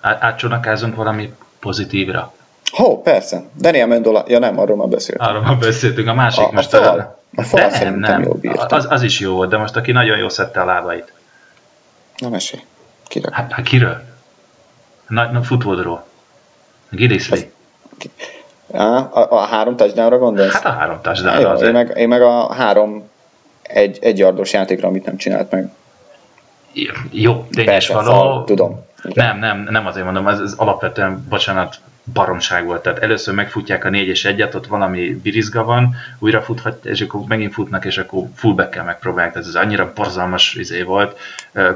átcsonakázunk valami pozitívra. Hó, persze. Daniel Mendola, ja nem, arról már beszéltünk. Arról már beszéltünk, a másik a, most... A fal, a fal de nem, nem. Jól az, az, is jó volt, de most aki nagyon jól szedte a lábait. Na mesélj. Kiről? Hát, hát kiről? Na, na futódról. Gillisley. A, a, a három touchdownra gondolsz? Hát a három touchdownra én meg, én meg a három egy, egy yardos játékra, amit nem csinált meg. jó, tényes való. Fal, tudom. Nem, nem, nem azért mondom, ez, ez alapvetően, bocsánat, baromság volt. Tehát először megfutják a 4 és 1 ott valami birizga van, újra futhat, és akkor megint futnak, és akkor fullback-kel megpróbálják. Tehát ez annyira borzalmas izé volt,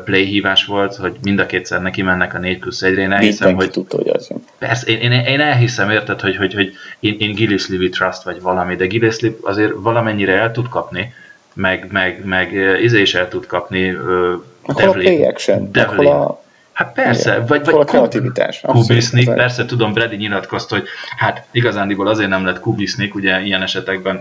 play hívás volt, hogy mind a kétszer neki mennek a 4 plusz 1-re. Én elhiszem, hogy... tudta, hogy az Persze, én, én, én, elhiszem, érted, hogy, hogy, hogy én, én Gillisley Trust vagy valami, de Gillisley azért valamennyire el tud kapni, meg, meg, meg izé is el tud kapni. Uh, Devlin, a play action, Devlin. a Hát persze, Igen. vagy, vagy a kreativitás. Kubisnik, persze tudom, Brady nyilatkozta, hogy hát igazándiból azért nem lett Kubisnik, ugye ilyen esetekben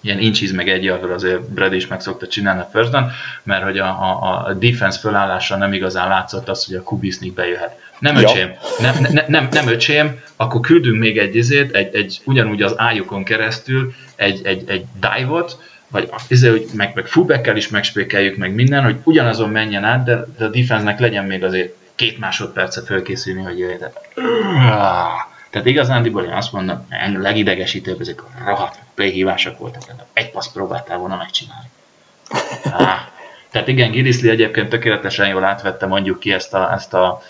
ilyen inchiz meg egy ahol azért Brady is meg szokta csinálni a first down, mert hogy a, a, a defense fölállása nem igazán látszott az, hogy a Kubisnik bejöhet. Nem ja. öcsém, nem, ne, nem, nem öcsém, akkor küldünk még egy izét, egy, egy ugyanúgy az ájukon keresztül egy, egy, egy dive-ot, vagy izé, hogy meg, meg fullback is megspékeljük, meg minden, hogy ugyanazon menjen át, de, de a defense-nek legyen még azért két másodpercet fölkészülni, hogy jöjjön. Tehát igazándiból én azt mondom, a legidegesítőbb ezek a rohadt play hívások voltak. Egy passz próbáltál volna megcsinálni. Ah. Tehát igen, Gillisley egyébként tökéletesen jól átvette mondjuk ki ezt a, ezt a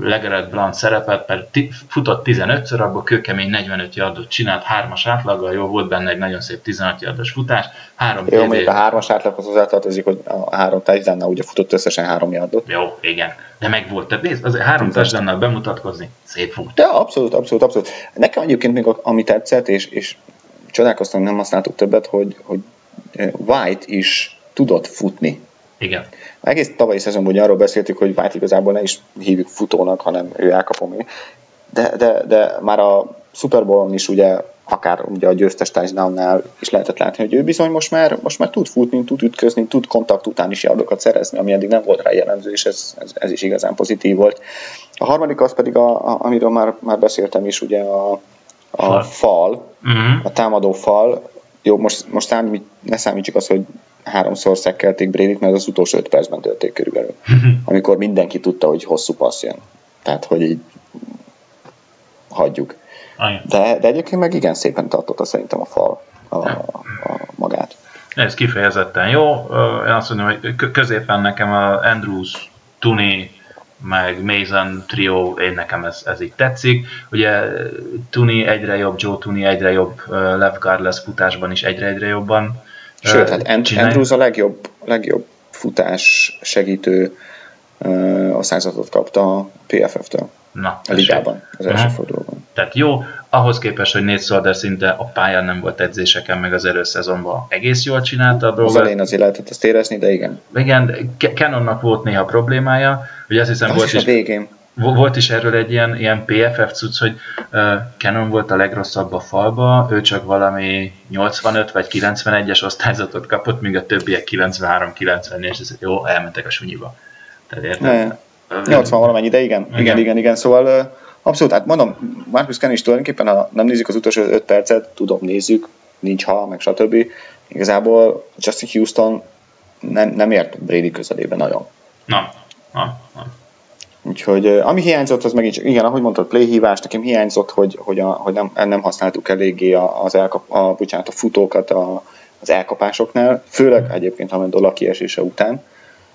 Legeret Blunt szerepet, mert futott 15-ször, abból kőkemény 45 yardot csinált, hármas átlaggal, jó volt benne egy nagyon szép 16 yardos futás. Három jó, mondjuk a hármas átlaghoz hozzátartozik, hogy a három touchdownnal ugye futott összesen három yardot. Jó, igen, de meg volt. Tehát nézd, azért három touchdownnal bemutatkozni, szép fut. Ja, abszolút, abszolút, abszolút. Nekem egyébként még ami tetszett, és, és csodálkoztam, nem használtuk többet, hogy, hogy White is tudott futni. Igen. Egész tavalyi szezonban ugye arról beszéltük, hogy White igazából ne is hívjuk futónak, hanem ő elkapom de, de, de már a Super Bowl-on is ugye akár ugye a győztes touchdownnál is lehetett látni, hogy ő bizony most már, most már tud futni, tud ütközni, tud kontakt után is yardokat szerezni, ami eddig nem volt rá jellemző, és ez, ez, ez is igazán pozitív volt. A harmadik az pedig, a, a, amiről már, már beszéltem is, ugye a, a fal, fal uh-huh. a támadó fal. Jó, most, most számít, ne számítsuk azt, hogy háromszor szekkelték brady mert az utolsó öt percben történt körülbelül. amikor mindenki tudta, hogy hosszú passz jön. Tehát, hogy így hagyjuk. De, de egyébként meg igen szépen tartotta szerintem a fal a, a, a magát. Ez kifejezetten jó. Én azt mondom, hogy középen nekem a Andrews, Tuni, meg Mason trio, én nekem ez, ez így tetszik. Ugye Tuni egyre jobb, Joe Tuni egyre jobb, left guard futásban is egyre-egyre jobban Sőt, hát Andrews a legjobb, legjobb futás segítő a százatot kapta a PFF-től. Na, a ligában, az első Aha. fordulóban. Tehát jó, ahhoz képest, hogy Nate Solder szinte a pályán nem volt edzéseken, meg az előszezonban egész jól csinálta a dolgot. Az elején azért lehetett ezt érezni, de igen. Igen, Canonnak volt néha problémája, ugye azt hiszem az volt is a végén volt is erről egy ilyen, ilyen PFF cucc, hogy uh, Canon volt a legrosszabb a falba, ő csak valami 85 vagy 91-es osztályzatot kapott, míg a többiek 93-94, és ez jó, elmentek a sunyiba. Tehát érted? 80 valamennyi, de igen, igen, igen, igen, igen. szóval uh, abszolút, hát mondom, Marcus Ken is tulajdonképpen, ha nem nézzük az utolsó 5 percet, tudom, nézzük, nincs ha, meg stb. Igazából Justin Houston nem, nem ért Brady közelébe nagyon. Nem, nem, nem. Úgyhogy ami hiányzott, az megint igen, ahogy mondtad, playhívás, nekem hiányzott, hogy, hogy, a, hogy nem, nem használtuk eléggé az elkap, a, bocsánat, a futókat a, az elkapásoknál, főleg egyébként Amendola kiesése után.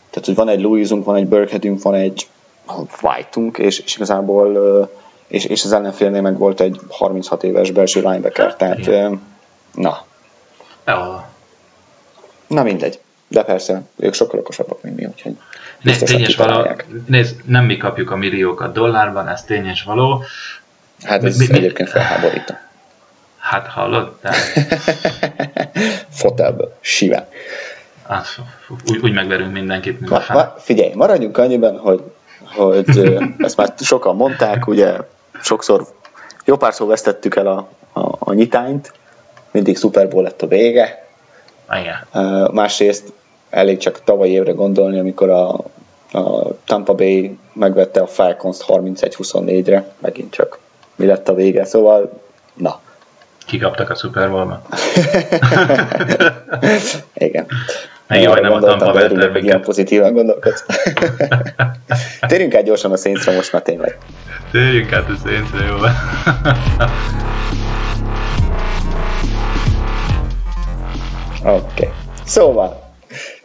Tehát, hogy van egy Louisunk, van egy Burkheadünk, van egy Whiteunk, és, és igazából és, és az ellenfélnél meg volt egy 36 éves belső linebacker, hát, tehát igen. na. Ja. Na mindegy. De persze, ők sokkal okosabbak, mint mi, úgyhogy Nézd, tényes való, nézd, nem mi kapjuk a milliókat dollárban, ez tényes való. Hát ez mi, mi, egyébként felháborító. Hát hallod? Fotelből, simán. Hát, úgy, úgy megverünk mindenkit, mint ma, a Figyelj, maradjunk annyiban, hogy, hogy ezt már sokan mondták, ugye sokszor, jó párszor vesztettük el a, a, a nyitányt, mindig Super Bowl lett a vége. Igen. Uh, másrészt elég csak tavaly évre gondolni, amikor a, a Tampa Bay megvette a Falcons 31-24-re, megint csak mi lett a vége, szóval na. Kikaptak a Super Bowl-ba. Igen. Meg jó, hogy nem a Tampa verte hogy ilyen pozitívan gondolkodsz. Térjünk át gyorsan a Saints-re most már tényleg. Térjünk át a Saints-re, jó. Oké. Okay. Szóval,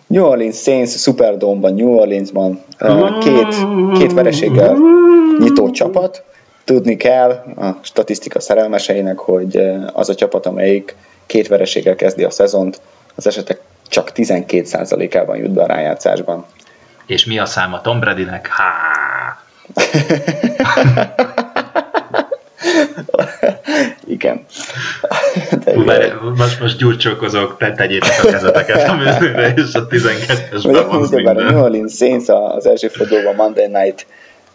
New Orleans Saints Superdome-ban, New Orleansban két, két vereséggel nyitó csapat. Tudni kell a statisztika szerelmeseinek, hogy az a csapat, amelyik két vereséggel kezdi a szezont, az esetek csak 12%-ában jut be a rájátszásban. És mi a száma Tom Bradynek? Há! Igen. De bár, most, most gyurcsókozok, te tegyétek a kezeteket a műzőre, és a 12-esben van minden. A New Orleans Saints az első fordulóban Monday Night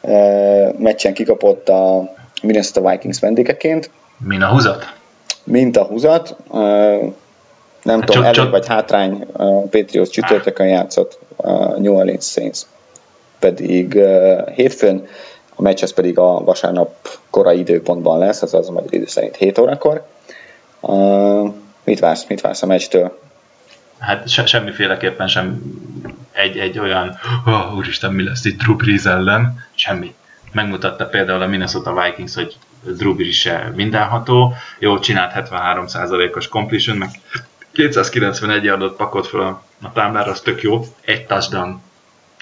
uh, meccsen kikapott a Minnesota Vikings vendégeként. Min a húzat? Mint a húzat. Uh, nem hát tudom, előbb vagy hátrány a Patriots csütörtökön játszott a New Orleans Saints. Pedig uh, hétfőn a meccs ez pedig a vasárnap korai időpontban lesz, azaz a magyar idő szerint 7 órakor. Uh, mit vársz, mit vársz a meccstől? Hát se, semmiféleképpen sem egy, egy olyan, oh, úristen, mi lesz itt Drew Brees ellen, semmi. Megmutatta például a Minnesota Vikings, hogy Drew Brees se mindenható, jó, csinált 73%-os completion, meg 291 yardot pakolt fel a, a táblára, az tök jó, egy touchdown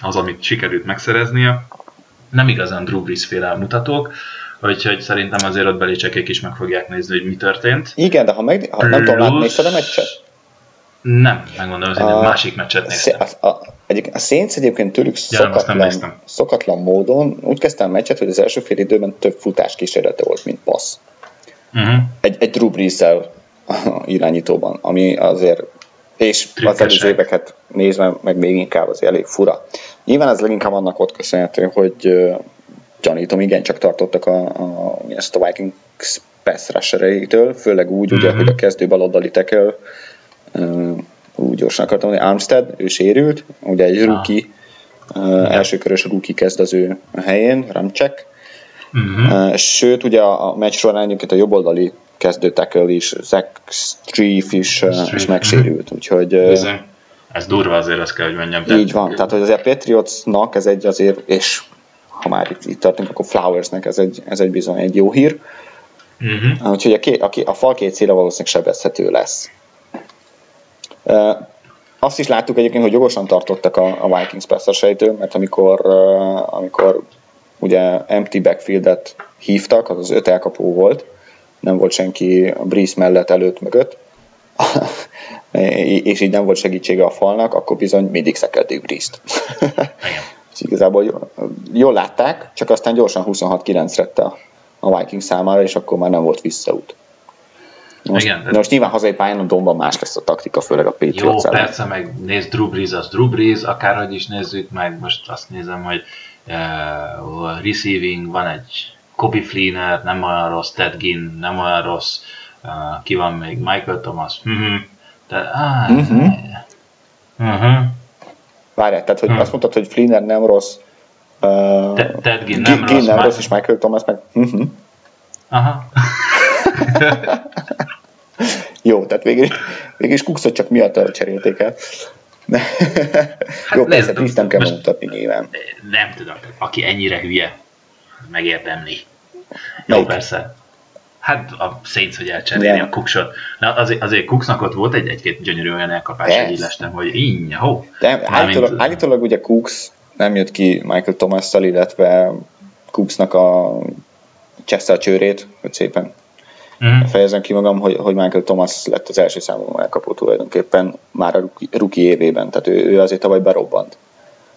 az, amit sikerült megszereznie, nem igazán Drew Brees féle mutatók, úgyhogy szerintem azért ott belicsekék is meg fogják nézni, hogy mi történt. Igen, de ha, meg, ha nem tudom, látni, nézted a meccset? Nem, megmondom, hogy a másik meccset néztem. A, a, a Saints egyébként tőlük ja, szokatlan, szokatlan módon úgy kezdtem a meccset, hogy az első fél időben több futás kísérlete volt, mint passz. Uh-huh. Egy, egy Drew brees irányítóban, ami azért és az előző éveket nézve, meg még inkább az elég fura. Nyilván ez leginkább annak ott köszönhető, hogy gyanítom, igen, csak tartottak a, a, ezt a Vikings pass rushereitől, főleg úgy, mm-hmm. ugye, mhm. hogy a kezdő baloldali tackle, úgy gyorsan akartam mondani, Armstead, ő sérült, ugye egy rookie, uh, elsőkörös rookie kezd az ő helyén, Ramcsek, uh-huh. uh, sőt, ugye a, a meccs során egyébként a jobboldali kezdő tackle is, Zach Streif is, uh, is megsérült, úgyhogy uh, ez durva azért, azt kell, hogy mondjam. De... Így van, tehát hogy azért Patriotsnak ez egy azért, és ha már itt, itt tartunk, akkor Flowersnek ez egy, ez egy bizony egy jó hír. Uh-huh. Úgyhogy a, ké, a, a fal két széle valószínűleg sebezhető lesz. Uh, azt is láttuk egyébként, hogy jogosan tartottak a, a Vikings passzasejtől, mert amikor, uh, amikor ugye empty backfieldet hívtak, az az öt elkapó volt, nem volt senki a Breeze mellett, előtt, mögött, és így nem volt segítsége a falnak, akkor bizony mindig szekelték Breeze-t. igazából jól, jól látták, csak aztán gyorsan 26-9 lett a, a Viking számára, és akkor már nem volt visszaút. Most, Igen, de most nyilván hazai pályán a domban más lesz a taktika, főleg a Patriots Jó, persze, meg nézd Drew Brees, az Drew Brees, akárhogy is nézzük meg, most azt nézem, hogy uh, receiving van egy Kobe Fleener, nem olyan rossz, Ted Ginn, nem olyan rossz, uh, ki van még, Michael Thomas, uh-huh. de, ah, uh-huh. Uh-huh. Várjál, tehát hogy uh-huh. azt mondtad, hogy Fleener nem rossz, uh, Ted Ginn nem, Ginn rossz, nem rossz, és Michael Thomas meg uh-huh. Aha. Jó, tehát végül, végül is Cookszot csak miatt cserélték el. Hát Jó, persze, Priest nem kell mutatni nyilván. Nem tudom, aki ennyire hülye, megérdemli. Jó, Melyik? persze. Hát a Saints, hogy elcserélni a Cooksot. Na azért, azért Cooksnak ott volt egy, egy-két gyönyörű olyan elkapás, hogy lestem, hogy így, ho. De állítólag, állítólag ugye Cooks nem jött ki Michael Thomas-szal, illetve Cooksnak a Chester csőrét, hogy szépen uh-huh. fejezem ki magam, hogy, hogy Michael Thomas lett az első számú elkapó tulajdonképpen már a ruki, ruki évében, tehát ő, ő azért tavaly berobbant.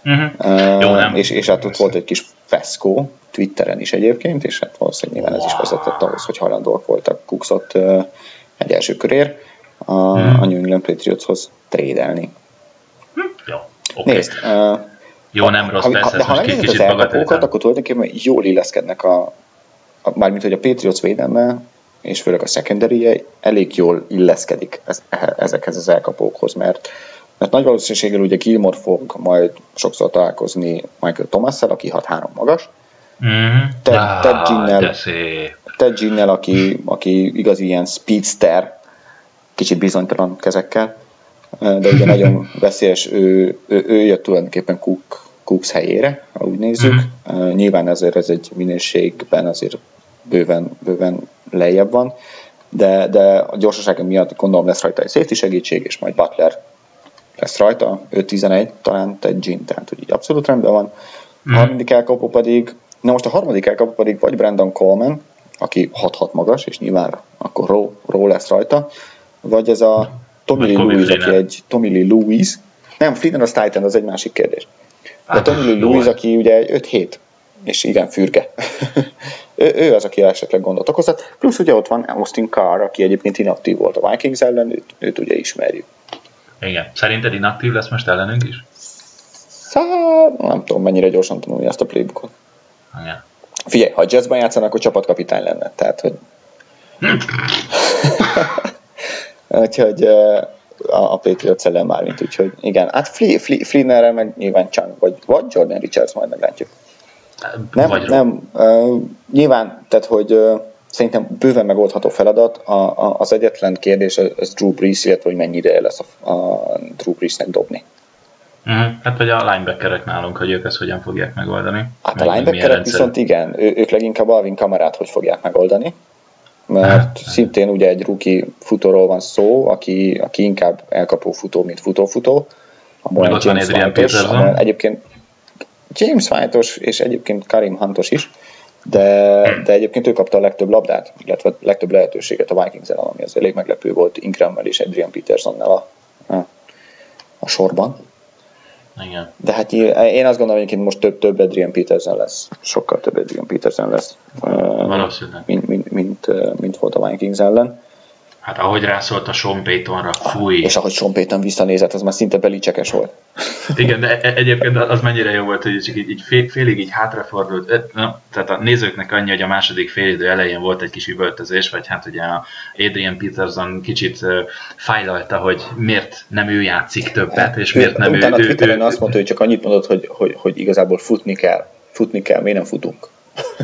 Uh-huh. Uh, Jó, nem. És, és hát ott volt egy kis feszkó, Twitteren is egyébként, és hát valószínűleg nyilván ez is vezetett ahhoz, hogy hajlandóak voltak Cooksot uh, egy első körér a, uh-huh. a New England Patriotshoz trédelni. Hm, jó, okay. Nézd, uh, jó, nem rossz, ha, persze, de ha megnézed az elkapókat, akkor tulajdonképpen jól illeszkednek a, a mármint hogy a Patriots védelme és főleg a secondary elég jól illeszkedik ezekhez az elkapókhoz, mert, mert nagy valószínűséggel ugye Gilmore fog majd sokszor találkozni Michael thomas aki 6-3 magas, mm. Ted, ah, Ted Ginnel, Ted Ginnel aki, aki igazi ilyen speedster, kicsit bizonytalan kezekkel, de ugye nagyon veszélyes, ő, ő, ő jött tulajdonképpen Cook, Cooks helyére, ha úgy nézzük. Mm. Nyilván ezért ez egy minőségben azért bőven, bőven lejjebb van, de, de a gyorsasága miatt gondolom lesz rajta egy safety segítség, és majd Butler lesz rajta, 5-11, talán egy Jean, tehát úgy abszolút rendben van. A harmadik elkapó pedig, na most a harmadik elkapó pedig vagy Brandon Coleman, aki 6-6 magas, és nyilván akkor Ró, Ró lesz rajta, vagy ez a Tommy Lee Lewis, aki egy Tommy Lee Lewis, nem, Flynn az Titan, az egy másik kérdés. De Tommy Lee Lewis, aki ugye 5-7, és igen, fürge. ő, ő az, aki esetleg gondot okozhat. Plusz ugye ott van Austin Carr, aki egyébként inaktív volt a Vikings ellen, őt, őt ugye ismerjük. Igen. Szerinted inaktív lesz most ellenünk is? Szá, nem tudom, mennyire gyorsan tanulni ezt a playbookot. Igen. Figyelj, ha jazzben játszanak, akkor csapatkapitány lenne. Tehát, hogy... úgyhogy a, a Patriots ellen már, mint úgyhogy igen. Hát Fli, Fli, Flinnerrel meg nyilván Chang, vagy, vagy Jordan Richards, majd meglátjuk. Nem, vagy nem. Uh, nyilván, tehát, hogy uh, szerintem bőven megoldható feladat. A, a, az egyetlen kérdés az Drew Brees, illetve hogy mennyire lesz a, a Drew Breesnek dobni. Uh-huh. Hát vagy a linebackerek nálunk, hogy ők ezt hogyan fogják megoldani. Hát a linebackerek viszont igen, ő, ők leginkább Alvin kamerát hogy fogják megoldani, mert hát. szintén ugye egy rookie futóról van szó, aki, aki inkább elkapó futó, mint futó-futó. Meg ott van Adrian Peterson. Egyébként James White-os és egyébként Karim Huntos is, de, de egyébként ő kapta a legtöbb labdát, illetve a legtöbb lehetőséget a vikings ami az elég meglepő volt Ingrammel és Adrian Petersonnel a, a, a sorban. Igen. De hát én azt gondolom, hogy most több, több Adrian Peterson lesz. Sokkal több Adrian Peterson lesz. Valószínűleg. Mint, mint, mint, mint volt a Vikings ellen. Hát ahogy rászólt a Sean Paytonra, fúj. És ahogy Sean Payton visszanézett, az már szinte belicsekes volt. Igen, de e- egyébként az mennyire jó volt, hogy csak így, így fél, félig így hátrafordult. Na, tehát a nézőknek annyi, hogy a második félidő elején volt egy kis üvöltözés, vagy hát ugye a Adrian Peterson kicsit fájlalta, hogy miért nem ő játszik többet, és miért nem Utána ő... Utána ő, ő, azt mondta, hogy csak annyit mondott, hogy, hogy, hogy igazából futni kell. Futni kell, miért nem futunk?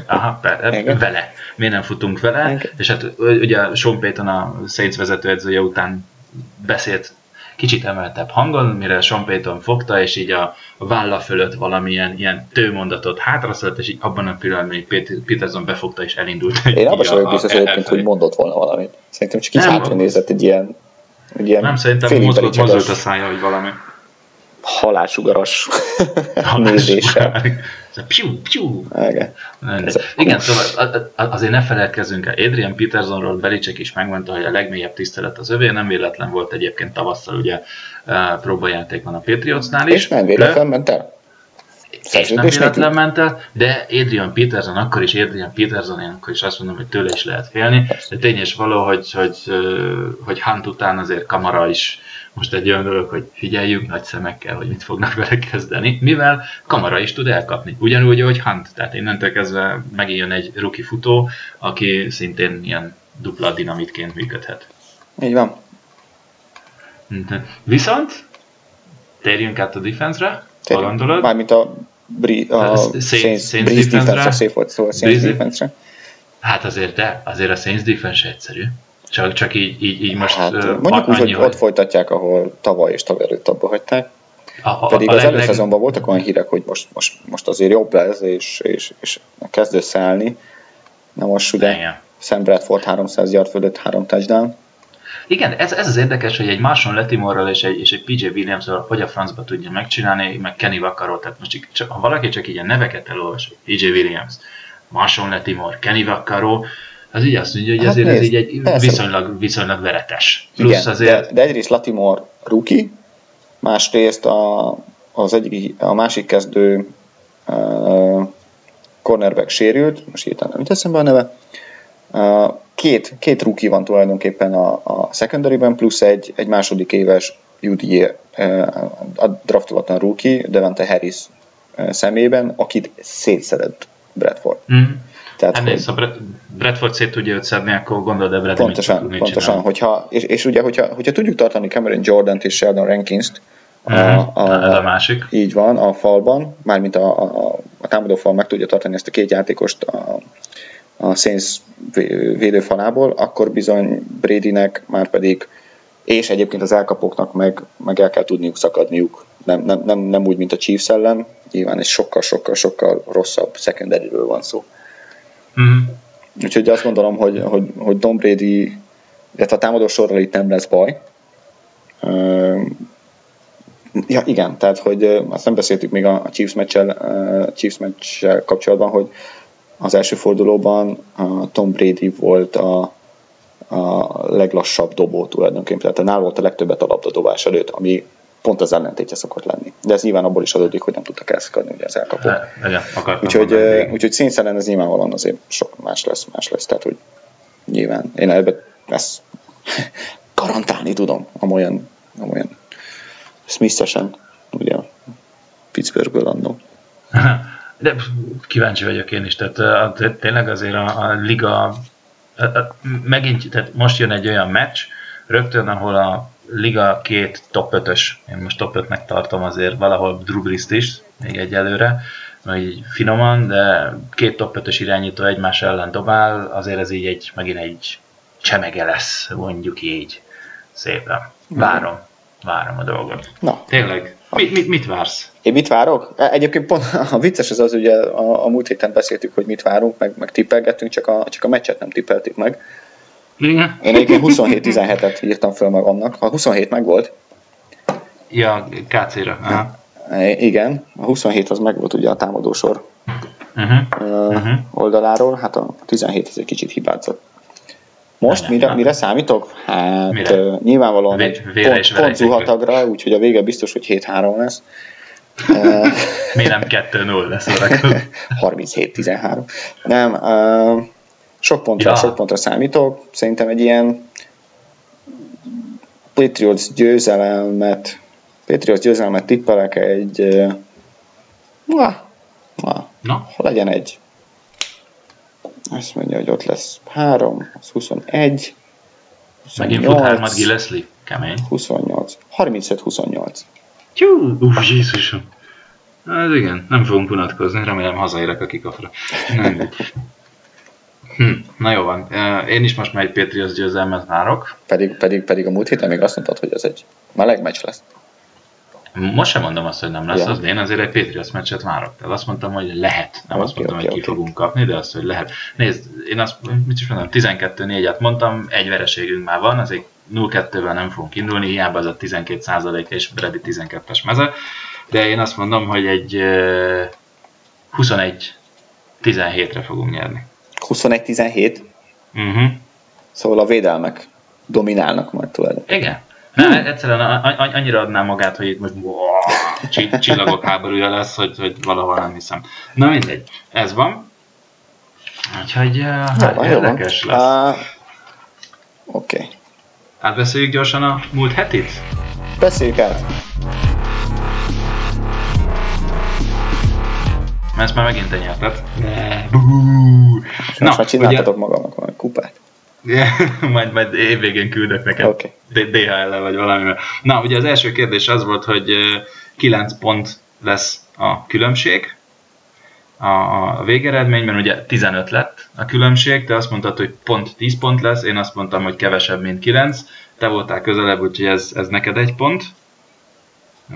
Aha, per, vele. Miért nem futunk vele? Engem. És hát ugye Sean Payton a Saints vezetőedzője után beszélt kicsit emeltebb hangon, mire Sean Payton fogta, és így a válla fölött valamilyen ilyen tőmondatot hátraszölt, és így abban a pillanatban Peterson befogta és elindult. Én abban sem vagyok biztos egyébként, hogy mondott volna valamit. Szerintem csak így hátra nézett egy ilyen, egy ilyen Nem, szerintem mozgott, mozgott a szája, hogy valami halálsugaras nézéssel. Piu, piu. Igen. Igen, szóval azért ne felelkezzünk el. Adrian Petersonról Belicek is megmondta, hogy a legmélyebb tisztelet az övé, nem véletlen volt egyébként tavasszal, ugye próbajáték van a Patriotsnál is. És nem véletlen ment el. És nem véletlen ment el, de Adrian Peterson akkor is Adrian Peterson, én akkor is azt mondom, hogy tőle is lehet félni. De tény és való, hogy, hogy, hogy Hunt után azért Kamara is most egy olyan dolog, hogy figyeljük nagy szemekkel, hogy mit fognak vele kezdeni, mivel kamera is tud elkapni. Ugyanúgy, ahogy Hunt, tehát innentől kezdve megijön egy rookie futó, aki szintén ilyen dupla dinamitként működhet. Így van. Viszont térjünk át a defense-re, gondolod? Mármint a, Bri, a Saints, Saints, defense-re. A Saints defense-re. Hát azért, de azért a Saints defense egyszerű. Csak, csak így, így, így most... Hát, mondjuk úgy, hogy, hogy ott folytatják, ahol tavaly és tavaly előtt abba hagyták. A, a, Pedig a az leg... előszezonban voltak olyan hírek, hogy most, most, most azért jobb lesz, és, és, és kezd összeállni. Na most ugye Igen. Sam Bradford 300 yard fölött, 3 touchdown. Igen, ez, ez az érdekes, hogy egy Marshall Letimorral és egy, és egy PJ williams hogy a francba tudja megcsinálni, meg Kenny Vaccaro, tehát most csak, ha valaki csak így a neveket elolvas, PJ Williams, Marshall Letimor, Kenny Vaccaro, az így azt mondja, hogy hát azért nézd, ez így egy viszonylag, viszonylag veretes. Plusz Igen, azért... de, de egyrészt Latimore rookie, másrészt a, az egyik, a másik kezdő uh, cornerback sérült, most hirtelen nem eszembe a neve, uh, két, két rookie van tulajdonképpen a, a secondary-ben, plusz egy, egy második éves UDA, a draftolatlan rookie, Devante Harris szemében, akit szétszedett Bradford. Mm. Tehát, hát nézd, ha Bradford szét tudja őt szedni, akkor gondolod, Brad Pontosan, mit pontosan. Hogyha, és, és ugye, hogyha, hogyha tudjuk tartani Cameron Jordan-t és Sheldon Rankins-t, a, mhm. a, a, a, másik. Így van, a falban, mármint a, a, a támadó fal meg tudja tartani ezt a két játékost a, a Saints védőfalából, akkor bizony Bradynek már pedig és egyébként az elkapóknak meg, meg el kell tudniuk szakadniuk. Nem, nem, nem, nem úgy, mint a Chiefs ellen, nyilván egy sokkal-sokkal-sokkal rosszabb secondary van szó. Mm. Úgyhogy azt gondolom, hogy, hogy, hogy Tom Brady, illetve a támadó sorral itt nem lesz baj. Ja, igen, tehát, hogy azt nem beszéltük még a Chiefs meccsel, Chiefs meccsel kapcsolatban, hogy az első fordulóban Tom Brady volt a, a leglassabb dobó tulajdonképpen, tehát nál volt a legtöbbet a labdadobás előtt, ami pont az ellentétje szokott lenni. De ez nyilván abból is adódik, hogy nem tudtak elszakadni ugye az elkapók. Úgyhogy, úgyhogy színszeren ez nyilvánvalóan azért sok más lesz, más lesz. Tehát, hogy nyilván én ebbe ezt garantálni tudom, amolyan, amolyan Smith-esen, ugye Pittsburghből annó. De kíváncsi vagyok én is, tehát tényleg azért a, a liga a, a, megint, tehát most jön egy olyan meccs, rögtön, ahol a liga két top 5-ös, én most top 5-nek tartom azért valahol Drew Brees-t is, még egyelőre, így finoman, de két top 5-ös irányító egymás ellen dobál, azért ez így egy, megint egy csemege lesz, mondjuk így szépen. Várom, várom a dolgot. Na. Tényleg, mit, mit, mit vársz? Én mit várok? E, egyébként pont a vicces az az, ugye a, a múlt héten beszéltük, hogy mit várunk, meg, meg tippelgettünk, csak a, csak a meccset nem tippeltük meg. Igen. Én egyébként 27-17-et írtam föl magamnak. A 27 meg volt. Ja, KC-ra. Aha. Igen, a 27 az meg volt ugye a támadósor uh-huh. Uh, uh-huh. oldaláról, hát a 17 az egy kicsit hibázott. Most mire, mire számítok? Hát mire? Uh, nyilvánvalóan Vé, pont, pont zuhatagra, úgyhogy a vége biztos, hogy 7-3 lesz. Mi nem 2-0 lesz 37-13. Nem, uh, sok pontra, ja. sok pontra számítok. Szerintem egy ilyen Patriots győzelmet Patriots győzelmet tippelek egy na, na, na, legyen egy azt mondja, hogy ott lesz 3, az 21, 28, Megint fut hármat Gillespie, kemény. 28, 35-28. Tyú, uff, Jézusom. Hát igen, nem fogunk unatkozni, remélem hazaérek a kikafra. Hm, na jó van, én is most már egy Patriots győzelmet várok. Pedig, pedig, pedig a múlt héten még azt mondtad, hogy ez egy meleg meccs lesz. Most sem mondom azt, hogy nem lesz ja. az, de én azért egy Patriots meccset várok. Tehát azt mondtam, hogy lehet. Nem okay, azt mondtam, okay, hogy ki okay. fogunk kapni, de azt, hogy lehet. Nézd, én azt, mit is mondom, 12-4-et mondtam, egy vereségünk már van, azért 0-2-vel nem fogunk indulni, hiába az a 12 és Brady 12-es meze, de én azt mondom, hogy egy 21-17-re fogunk nyerni. 21-17? Uh-huh. Szóval a védelmek dominálnak majd tulajdonképpen. Igen. Nem, hmm. egyszerűen annyira adná magát, hogy itt most wow, csillagok háborúja lesz, hogy, hogy valahol nem hiszem. Na mindegy, ez van. Úgyhogy hát jó, érdekes jó lesz. Uh, Oké. Okay. Átbeszéljük gyorsan a múlt hetit? Beszéljük át. Ezt már megint te nyerted. Na, már csináltatok ugye... magamnak valami kupát. majd, majd évvégén küldök neked okay. DHL-el vagy valamivel. Na, ugye az első kérdés az volt, hogy 9 pont lesz a különbség a végeredményben, ugye 15 lett a különbség, te azt mondtad, hogy pont 10 pont lesz, én azt mondtam, hogy kevesebb, mint 9, te voltál közelebb, úgyhogy ez, ez neked egy pont,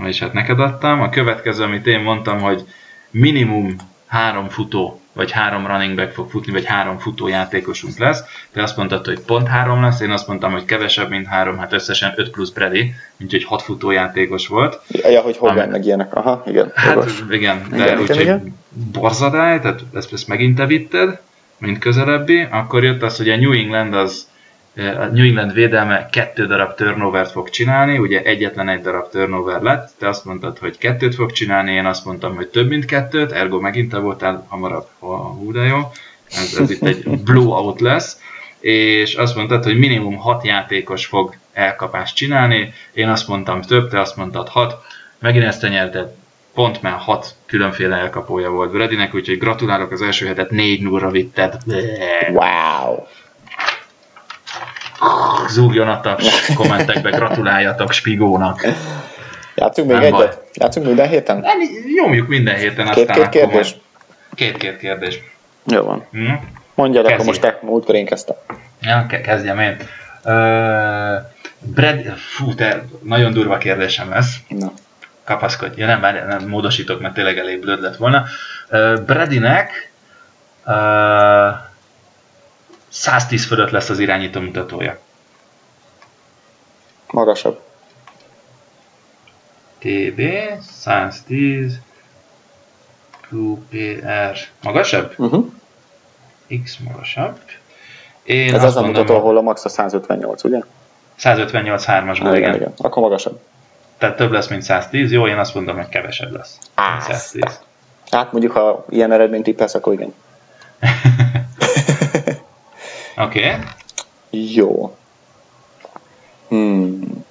és hát neked adtam. A következő, amit én mondtam, hogy minimum három futó vagy három running back fog futni, vagy három futójátékosunk lesz. Te azt mondtad, hogy pont három lesz, én azt mondtam, hogy kevesebb, mint három, hát összesen 5 plusz Brady, úgyhogy hat futójátékos volt. Ja, hogy Hogan meg ilyenek, aha, igen. Hát jogos. igen, de igen, úgyhogy borzadály, tehát ezt, ezt megint te vitted, mint közelebbi, akkor jött az, hogy a New England az a New England védelme kettő darab turnovert fog csinálni, ugye egyetlen egy darab turnover lett, te azt mondtad, hogy kettőt fog csinálni, én azt mondtam, hogy több mint kettőt, ergo megint te voltál hamarabb, ha hú de jó, ez, ez itt egy blowout lesz, és azt mondtad, hogy minimum hat játékos fog elkapást csinálni, én azt mondtam több, te azt mondtad hat, megint ezt te nyerted, pont már hat különféle elkapója volt Bradynek, úgyhogy gratulálok az első hetet 4 0 vitted. Wow! Zúgjon a taps, kommentekbe gratuláljatok Spigónak. Játszunk még Nem egyet? Baj. Játszunk minden héten? Nem, nyomjuk minden héten. Két-két kérdés? Két-két kérdés. Jó van. Hmm? Mondjad, akkor most te, múltkor én kezdtem. Ja, kezdjem én. Uh, Brad, fú, te nagyon durva kérdésem lesz. Na. Kapaszkodj. Ja, nem, várj, nem módosítok, mert tényleg elég blöd lett volna. Uh, Bradynek uh, 110 fölött lesz az irányító mutatója. Magasabb. TB 110 QPR magasabb? Uh-huh. X magasabb. Én Ez az a mutató, ahol a max a 158, ugye? 158 3 as igen. igen. Akkor magasabb. Tehát több lesz, mint 110. Jó, én azt mondom, hogy kevesebb lesz. Á, 110. Hát mondjuk, ha ilyen eredményt tippelsz, akkor igen. Oké. okay. Jó. Hmm.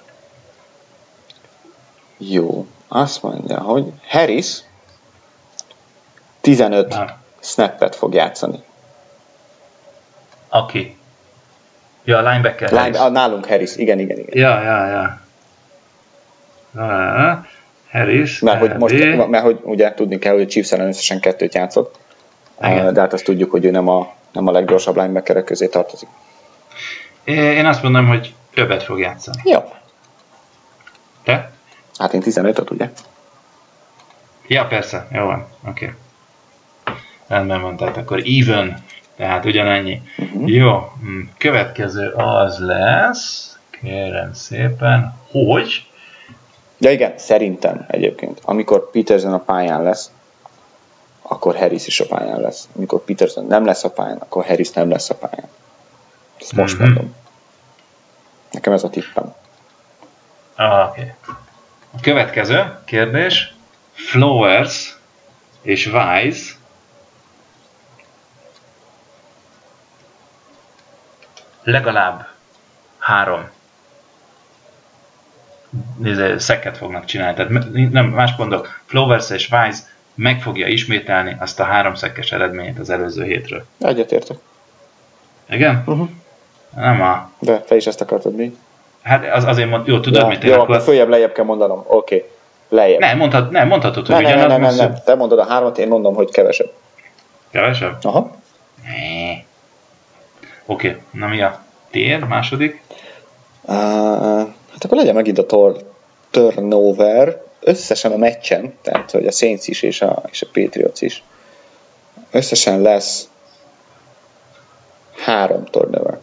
Jó. Azt mondja, hogy Harris 15 Na. snappet fog játszani. Aki? Ja, a linebacker Line, Harris. A, nálunk Harris, igen, igen, igen. Ja, ja, ja. ja Harris, mert hogy, most, mert hogy ugye tudni kell, hogy a Chiefs ellen összesen kettőt játszott, igen. de hát azt tudjuk, hogy ő nem a, nem a leggyorsabb linebackerek közé tartozik. Én azt mondom, hogy többet fog játszani. Jó. Te? Hát én 15-öt, ugye? Ja, persze, jó van, oké. Okay. Rendben van, tehát akkor even, tehát ugyanennyi. Uh-huh. Jó, hm, következő az lesz, kérem szépen, hogy... Ja igen, szerintem egyébként, amikor Peterson a pályán lesz, akkor Harris is a pályán lesz. Amikor Peterson nem lesz a pályán, akkor Harris nem lesz a pályán. Ezt most uh-huh. mondom. Nekem ez a tippem. Ah, oké. Okay. A következő kérdés. Flowers és Wise legalább három szeket fognak csinálni. Tehát nem, más mondok, Flowers és Wise meg fogja ismételni azt a három szekkes eredményt az előző hétről. Egyetértek. Igen? Uh-huh. Nem a... De te is ezt akartad mi? Hát az, azért mond, jó, tudod, ja, mit én Jó, akkor följebb lejjebb kell mondanom. Oké. Okay. Lejjebb. Nem, mondhat, nem, mondhatod, hogy ne, ne, ne, ne, nem. Te mondod a hármat, én mondom, hogy kevesebb. Kevesebb? Aha. Oké, okay. na mi a tér, második? Uh, hát akkor legyen megint a tor- turnover összesen a meccsen, tehát hogy a Saints is és a, és a Patriots is. Összesen lesz három turnover.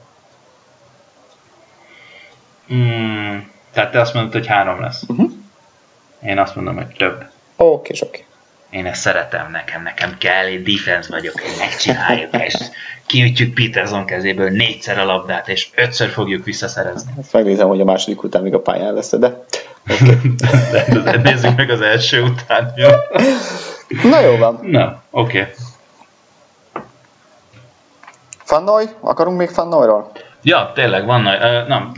Mm, tehát te azt mondod, hogy három lesz. Uh-huh. Én azt mondom, hogy több. Oké, okay, oké. Én ezt szeretem, nekem, nekem kell, én defense vagyok, hogy megcsináljuk, és kiütjük Peterson kezéből négyszer a labdát, és ötször fogjuk visszaszerezni. Ezt megnézem, hogy a második után még a pályán lesz, de... Okay. nézzük meg az első után, jó? Na jó van. Na, oké. Okay. Fannoy? Akarunk még Fannoyról? Ja, tényleg van nagy. Uh, nem,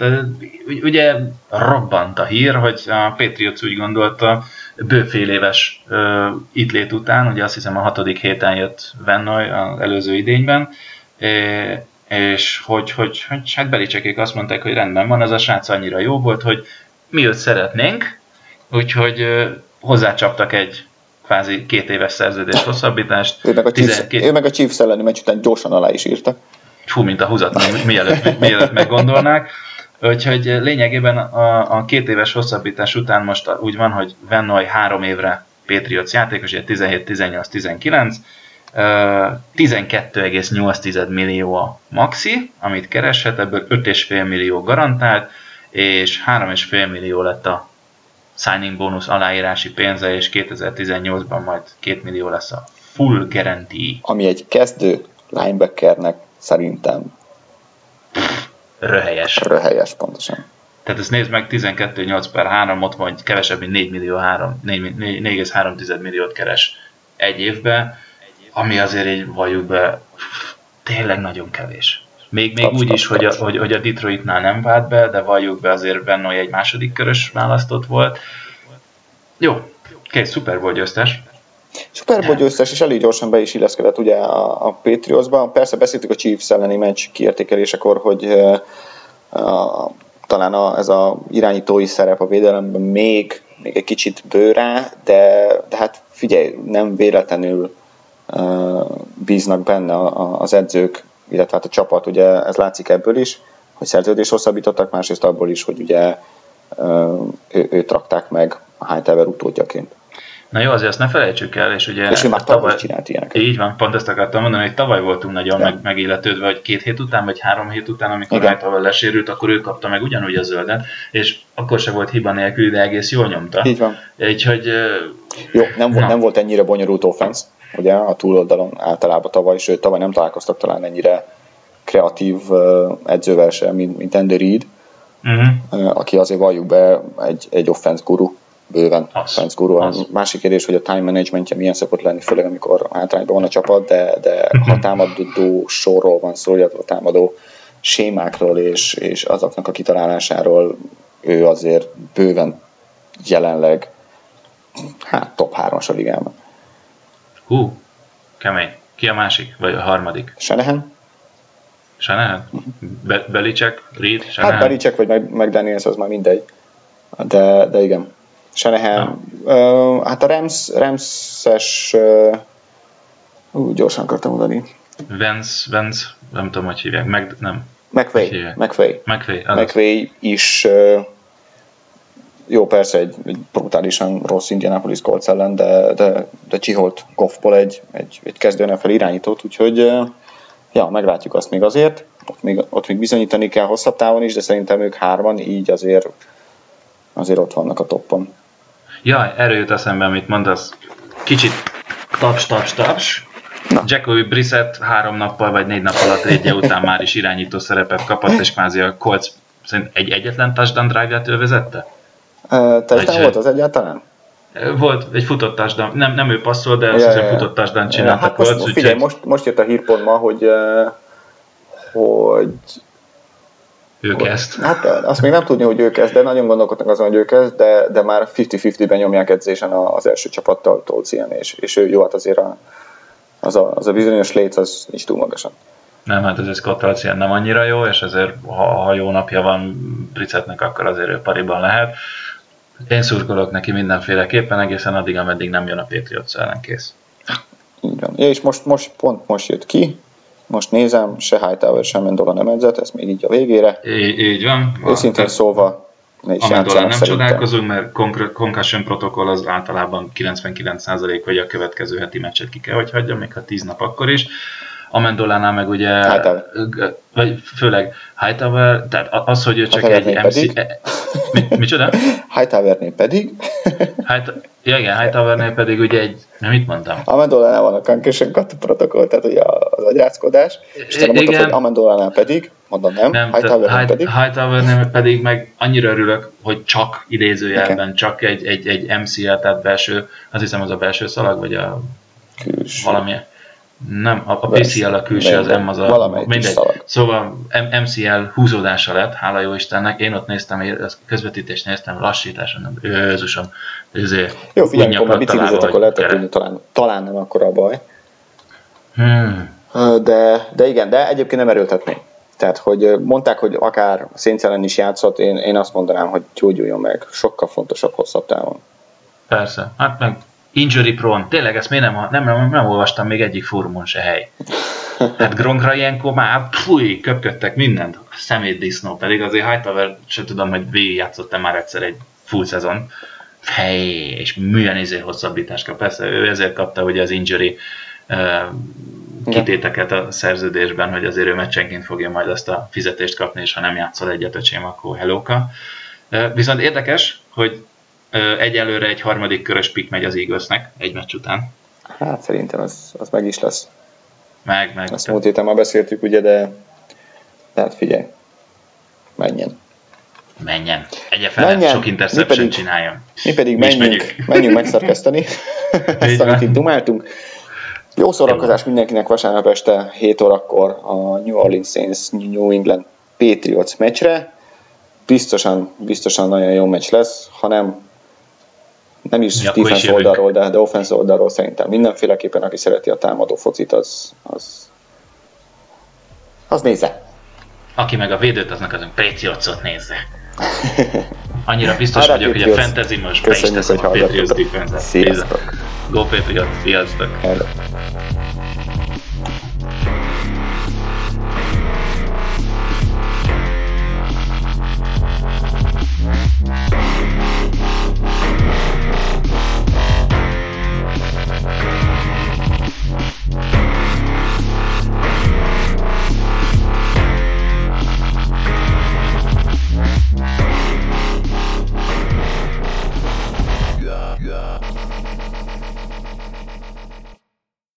ugye robbant a hír, hogy a Patriots úgy gondolta, bőfél éves uh, itt lét után, ugye azt hiszem a hatodik héten jött Vennoy az előző idényben, és hogy, hogy, hogy hát Belicsekék azt mondták, hogy rendben van, ez a srác annyira jó volt, hogy mi őt szeretnénk, úgyhogy hozzácsaptak egy kvázi két éves szerződés hosszabbítást. Ő meg a Chiefs, 12... ő meg a Chiefs elleni meccs után gyorsan alá is írta. Fú, mint a húzat, mielőtt, mielőtt meggondolnák. Úgyhogy lényegében a, a két éves hosszabbítás után most úgy van, hogy Vennoy három évre Patriots játékos, ugye 17, 18, 19, 12,8 millió a maxi, amit kereshet, ebből 5,5 millió garantált, és 3,5 millió lett a signing bónusz aláírási pénze, és 2018-ban majd 2 millió lesz a full guarantee. Ami egy kezdő linebackernek szerintem Röhelyes. Röhelyes, pontosan. Tehát ezt nézd meg, 12-8 per 3, ott vagy kevesebb, mint 4 millió 3, 4,3 milliót keres egy évbe, ami azért egy valljuk be, tényleg nagyon kevés. Még, még úgy is, hogy a, hogy, hogy a Detroitnál nem vált be, de valljuk be azért benne, hogy egy második körös választott volt. Jó, kész, szuper volt győztes. Super Bowl győztes, és elég gyorsan be is illeszkedett ugye a, a Patriotsba. Persze beszéltük a Chiefs elleni meccs kiértékelésekor, hogy uh, uh, talán a, ez a irányítói szerep a védelemben még, még egy kicsit bőrá, de, de hát figyelj, nem véletlenül uh, bíznak benne a, a, az edzők, illetve hát a csapat, ugye ez látszik ebből is, hogy szerződést hosszabbítottak, másrészt abból is, hogy ugye ő, őt rakták meg a Hightower utódjaként. Na jó, azért ezt ne felejtsük el, és ugye... És ő már tavaly csinált ilyeneket. Így van, pont ezt akartam mondani, hogy tavaly voltunk nagyon meg, megilletődve, hogy két hét után, vagy három hét után, amikor Hightower lesérült, akkor ő kapta meg ugyanúgy a zöldet, és akkor se volt hiba nélkül, de egész jól nyomta. Így van. Úgyhogy... Jó, nem volt, nem volt ennyire bonyolult offense, ugye, a túloldalon általában tavaly, sőt, tavaly nem találkoztak talán ennyire kreatív edzővel sem, mint, mint Andy Reid, uh-huh. aki azért valljuk be egy, egy offense guru bőven az, guru. Az. Másik kérdés, hogy a time managementje milyen szokott lenni, főleg amikor hátrányban van a csapat, de, de uh-huh. ha támadó sorról van szó, illetve a támadó sémákról és, és azoknak a kitalálásáról ő azért bőven jelenleg hát top 3 a ligában. Hú, kemény. Ki a másik? Vagy a harmadik? Shanahan. Shanahan? Be- Belicek, Reed, Shanahan? Hát Belicek vagy meg, meg Daniels, az már mindegy. De, de igen. Shanahan. Uh, hát a Rams, Rams-es uh, uh, gyorsan akartam mondani. Vance, Vance, nem tudom, hogy hívják, meg, nem. McVay. McVay. McVay, McVay is uh, jó, persze egy, egy brutálisan rossz Indianapolis Colts ellen, de, de, de csiholt Goffból egy, egy, egy kezdő NFL irányítót, úgyhogy ja, meglátjuk azt még azért. Ott még, ott még bizonyítani kell hosszabb távon is, de szerintem ők hárman, így azért azért ott vannak a toppon. Jaj, erről jut eszembe, amit mondasz. Kicsit taps, taps, taps. Na. Jacoby Brissett három nappal vagy négy nap alatt rédje után már is irányító szerepet kapott, és kvázi a Colts szerint egy egyetlen touchdown drive-ját ő vezette? Touchdown volt az egyáltalán? Volt egy futott touchdown, nem, nem ő passzol, de azt ja, hiszem futott touchdown csináltak. Ja, hát most, Colts, figyelj, most, most jött a hírpont ma, hogy, hogy ő kezd. Hát azt még nem tudni, hogy ő kezd, de nagyon gondolkodnak azon, hogy ő kezd, de, de már 50-50-ben nyomják edzésen az első csapattal Tolcien, és, és ő jó, hát azért a, az, a, az a bizonyos léc az is túl magasan. Nem, hát ez Scott Tolcien nem annyira jó, és azért ha, ha jó napja van Bricetnek, akkor azért ő pariban lehet. Én szurkolok neki mindenféleképpen, egészen addig, ameddig nem jön a Patriots ellen kész. Így van. Ja, és most, most pont most jött ki, most nézem, se Hightower, sem Mendola nem edzett, ez még így a végére. Így, így van. Őszintén szólva, ne is nem szerintem. csodálkozunk, mert concussion protokoll az általában 99% vagy a következő heti meccset ki kell, hogy hagyja, még ha 10 nap akkor is. Amendolánál meg ugye, Hightower. vagy főleg Hightower, tehát az, hogy ő csak egy MC... Pedig. Mi, micsoda? Hightowernél pedig. Hight, ja, igen, Hightowernél pedig ugye egy, nem mit mondtam? Amendolánál van a concussion protokoll, tehát ugye az agyászkodás, és te mondtad, hogy Amendolánál pedig, mondom nem, nem Hightowernél pedig. Hightowernél pedig meg annyira örülök, hogy csak idézőjelben, okay. csak egy, egy, egy MCL, tehát belső, azt hiszem az a belső szalag, vagy a Külső. valamilyen nem, a, a PCL a külső, az M az a... Mindegy. Szóval MCL húzódása lett, hála jó Istennek. Én ott néztem, közvetítést néztem, lassítás, nem, Jézusom. Ezért jó, figyelj, amikor már biciklizett, akkor lehet, hogy talán, talán nem akkor a baj. Hmm. De, de igen, de egyébként nem erőltetném. Tehát, hogy mondták, hogy akár szénszelen is játszott, én, én azt mondanám, hogy gyógyuljon meg. Sokkal fontosabb hosszabb távon. Persze, hát meg injury prone. Tényleg ezt miért nem, nem, nem, nem olvastam még egyik fórumon se hely. Hát Gronkra ilyenkor már fúj, köpködtek mindent. Szemét disznó, pedig azért Hightower, se tudom, hogy végigjátszottam már egyszer egy full szezon. Hely, és milyen izé hosszabbítást kap. Persze ő ezért kapta ugye az injury uh, kitéteket a szerződésben, hogy azért ő meccsenként fogja majd azt a fizetést kapni, és ha nem játszol egyet öcsém, akkor helóka. Uh, viszont érdekes, hogy Egyelőre egy harmadik körös pik megy az Eaglesnek egy meccs után. Hát szerintem az, az meg is lesz. Meg, meg. Azt múlt héten már beszéltük, ugye, de tehát figyelj, menjen. Menjen. Menjen. sok interception mi pedig, csináljon. Mi pedig menjünk, menjünk. menjünk megszerkeszteni ezt, amit itt dumáltunk. Jó szórakozás Jó. mindenkinek vasárnap este 7 órakor a New Orleans Saints New England Patriots meccsre. Biztosan, biztosan nagyon jó meccs lesz, ha nem nem is ja, defense oldalról, de, de offense oldalról szerintem mindenféleképpen, aki szereti a támadó focit, az, az, az nézze. Aki meg a védőt, aznak azon Patriotsot nézze. Annyira biztos vagyok, hogy a fantasy most be is teszem a Patriots defense-et. Sziasztok! Go Patriots, sziasztok! Hello.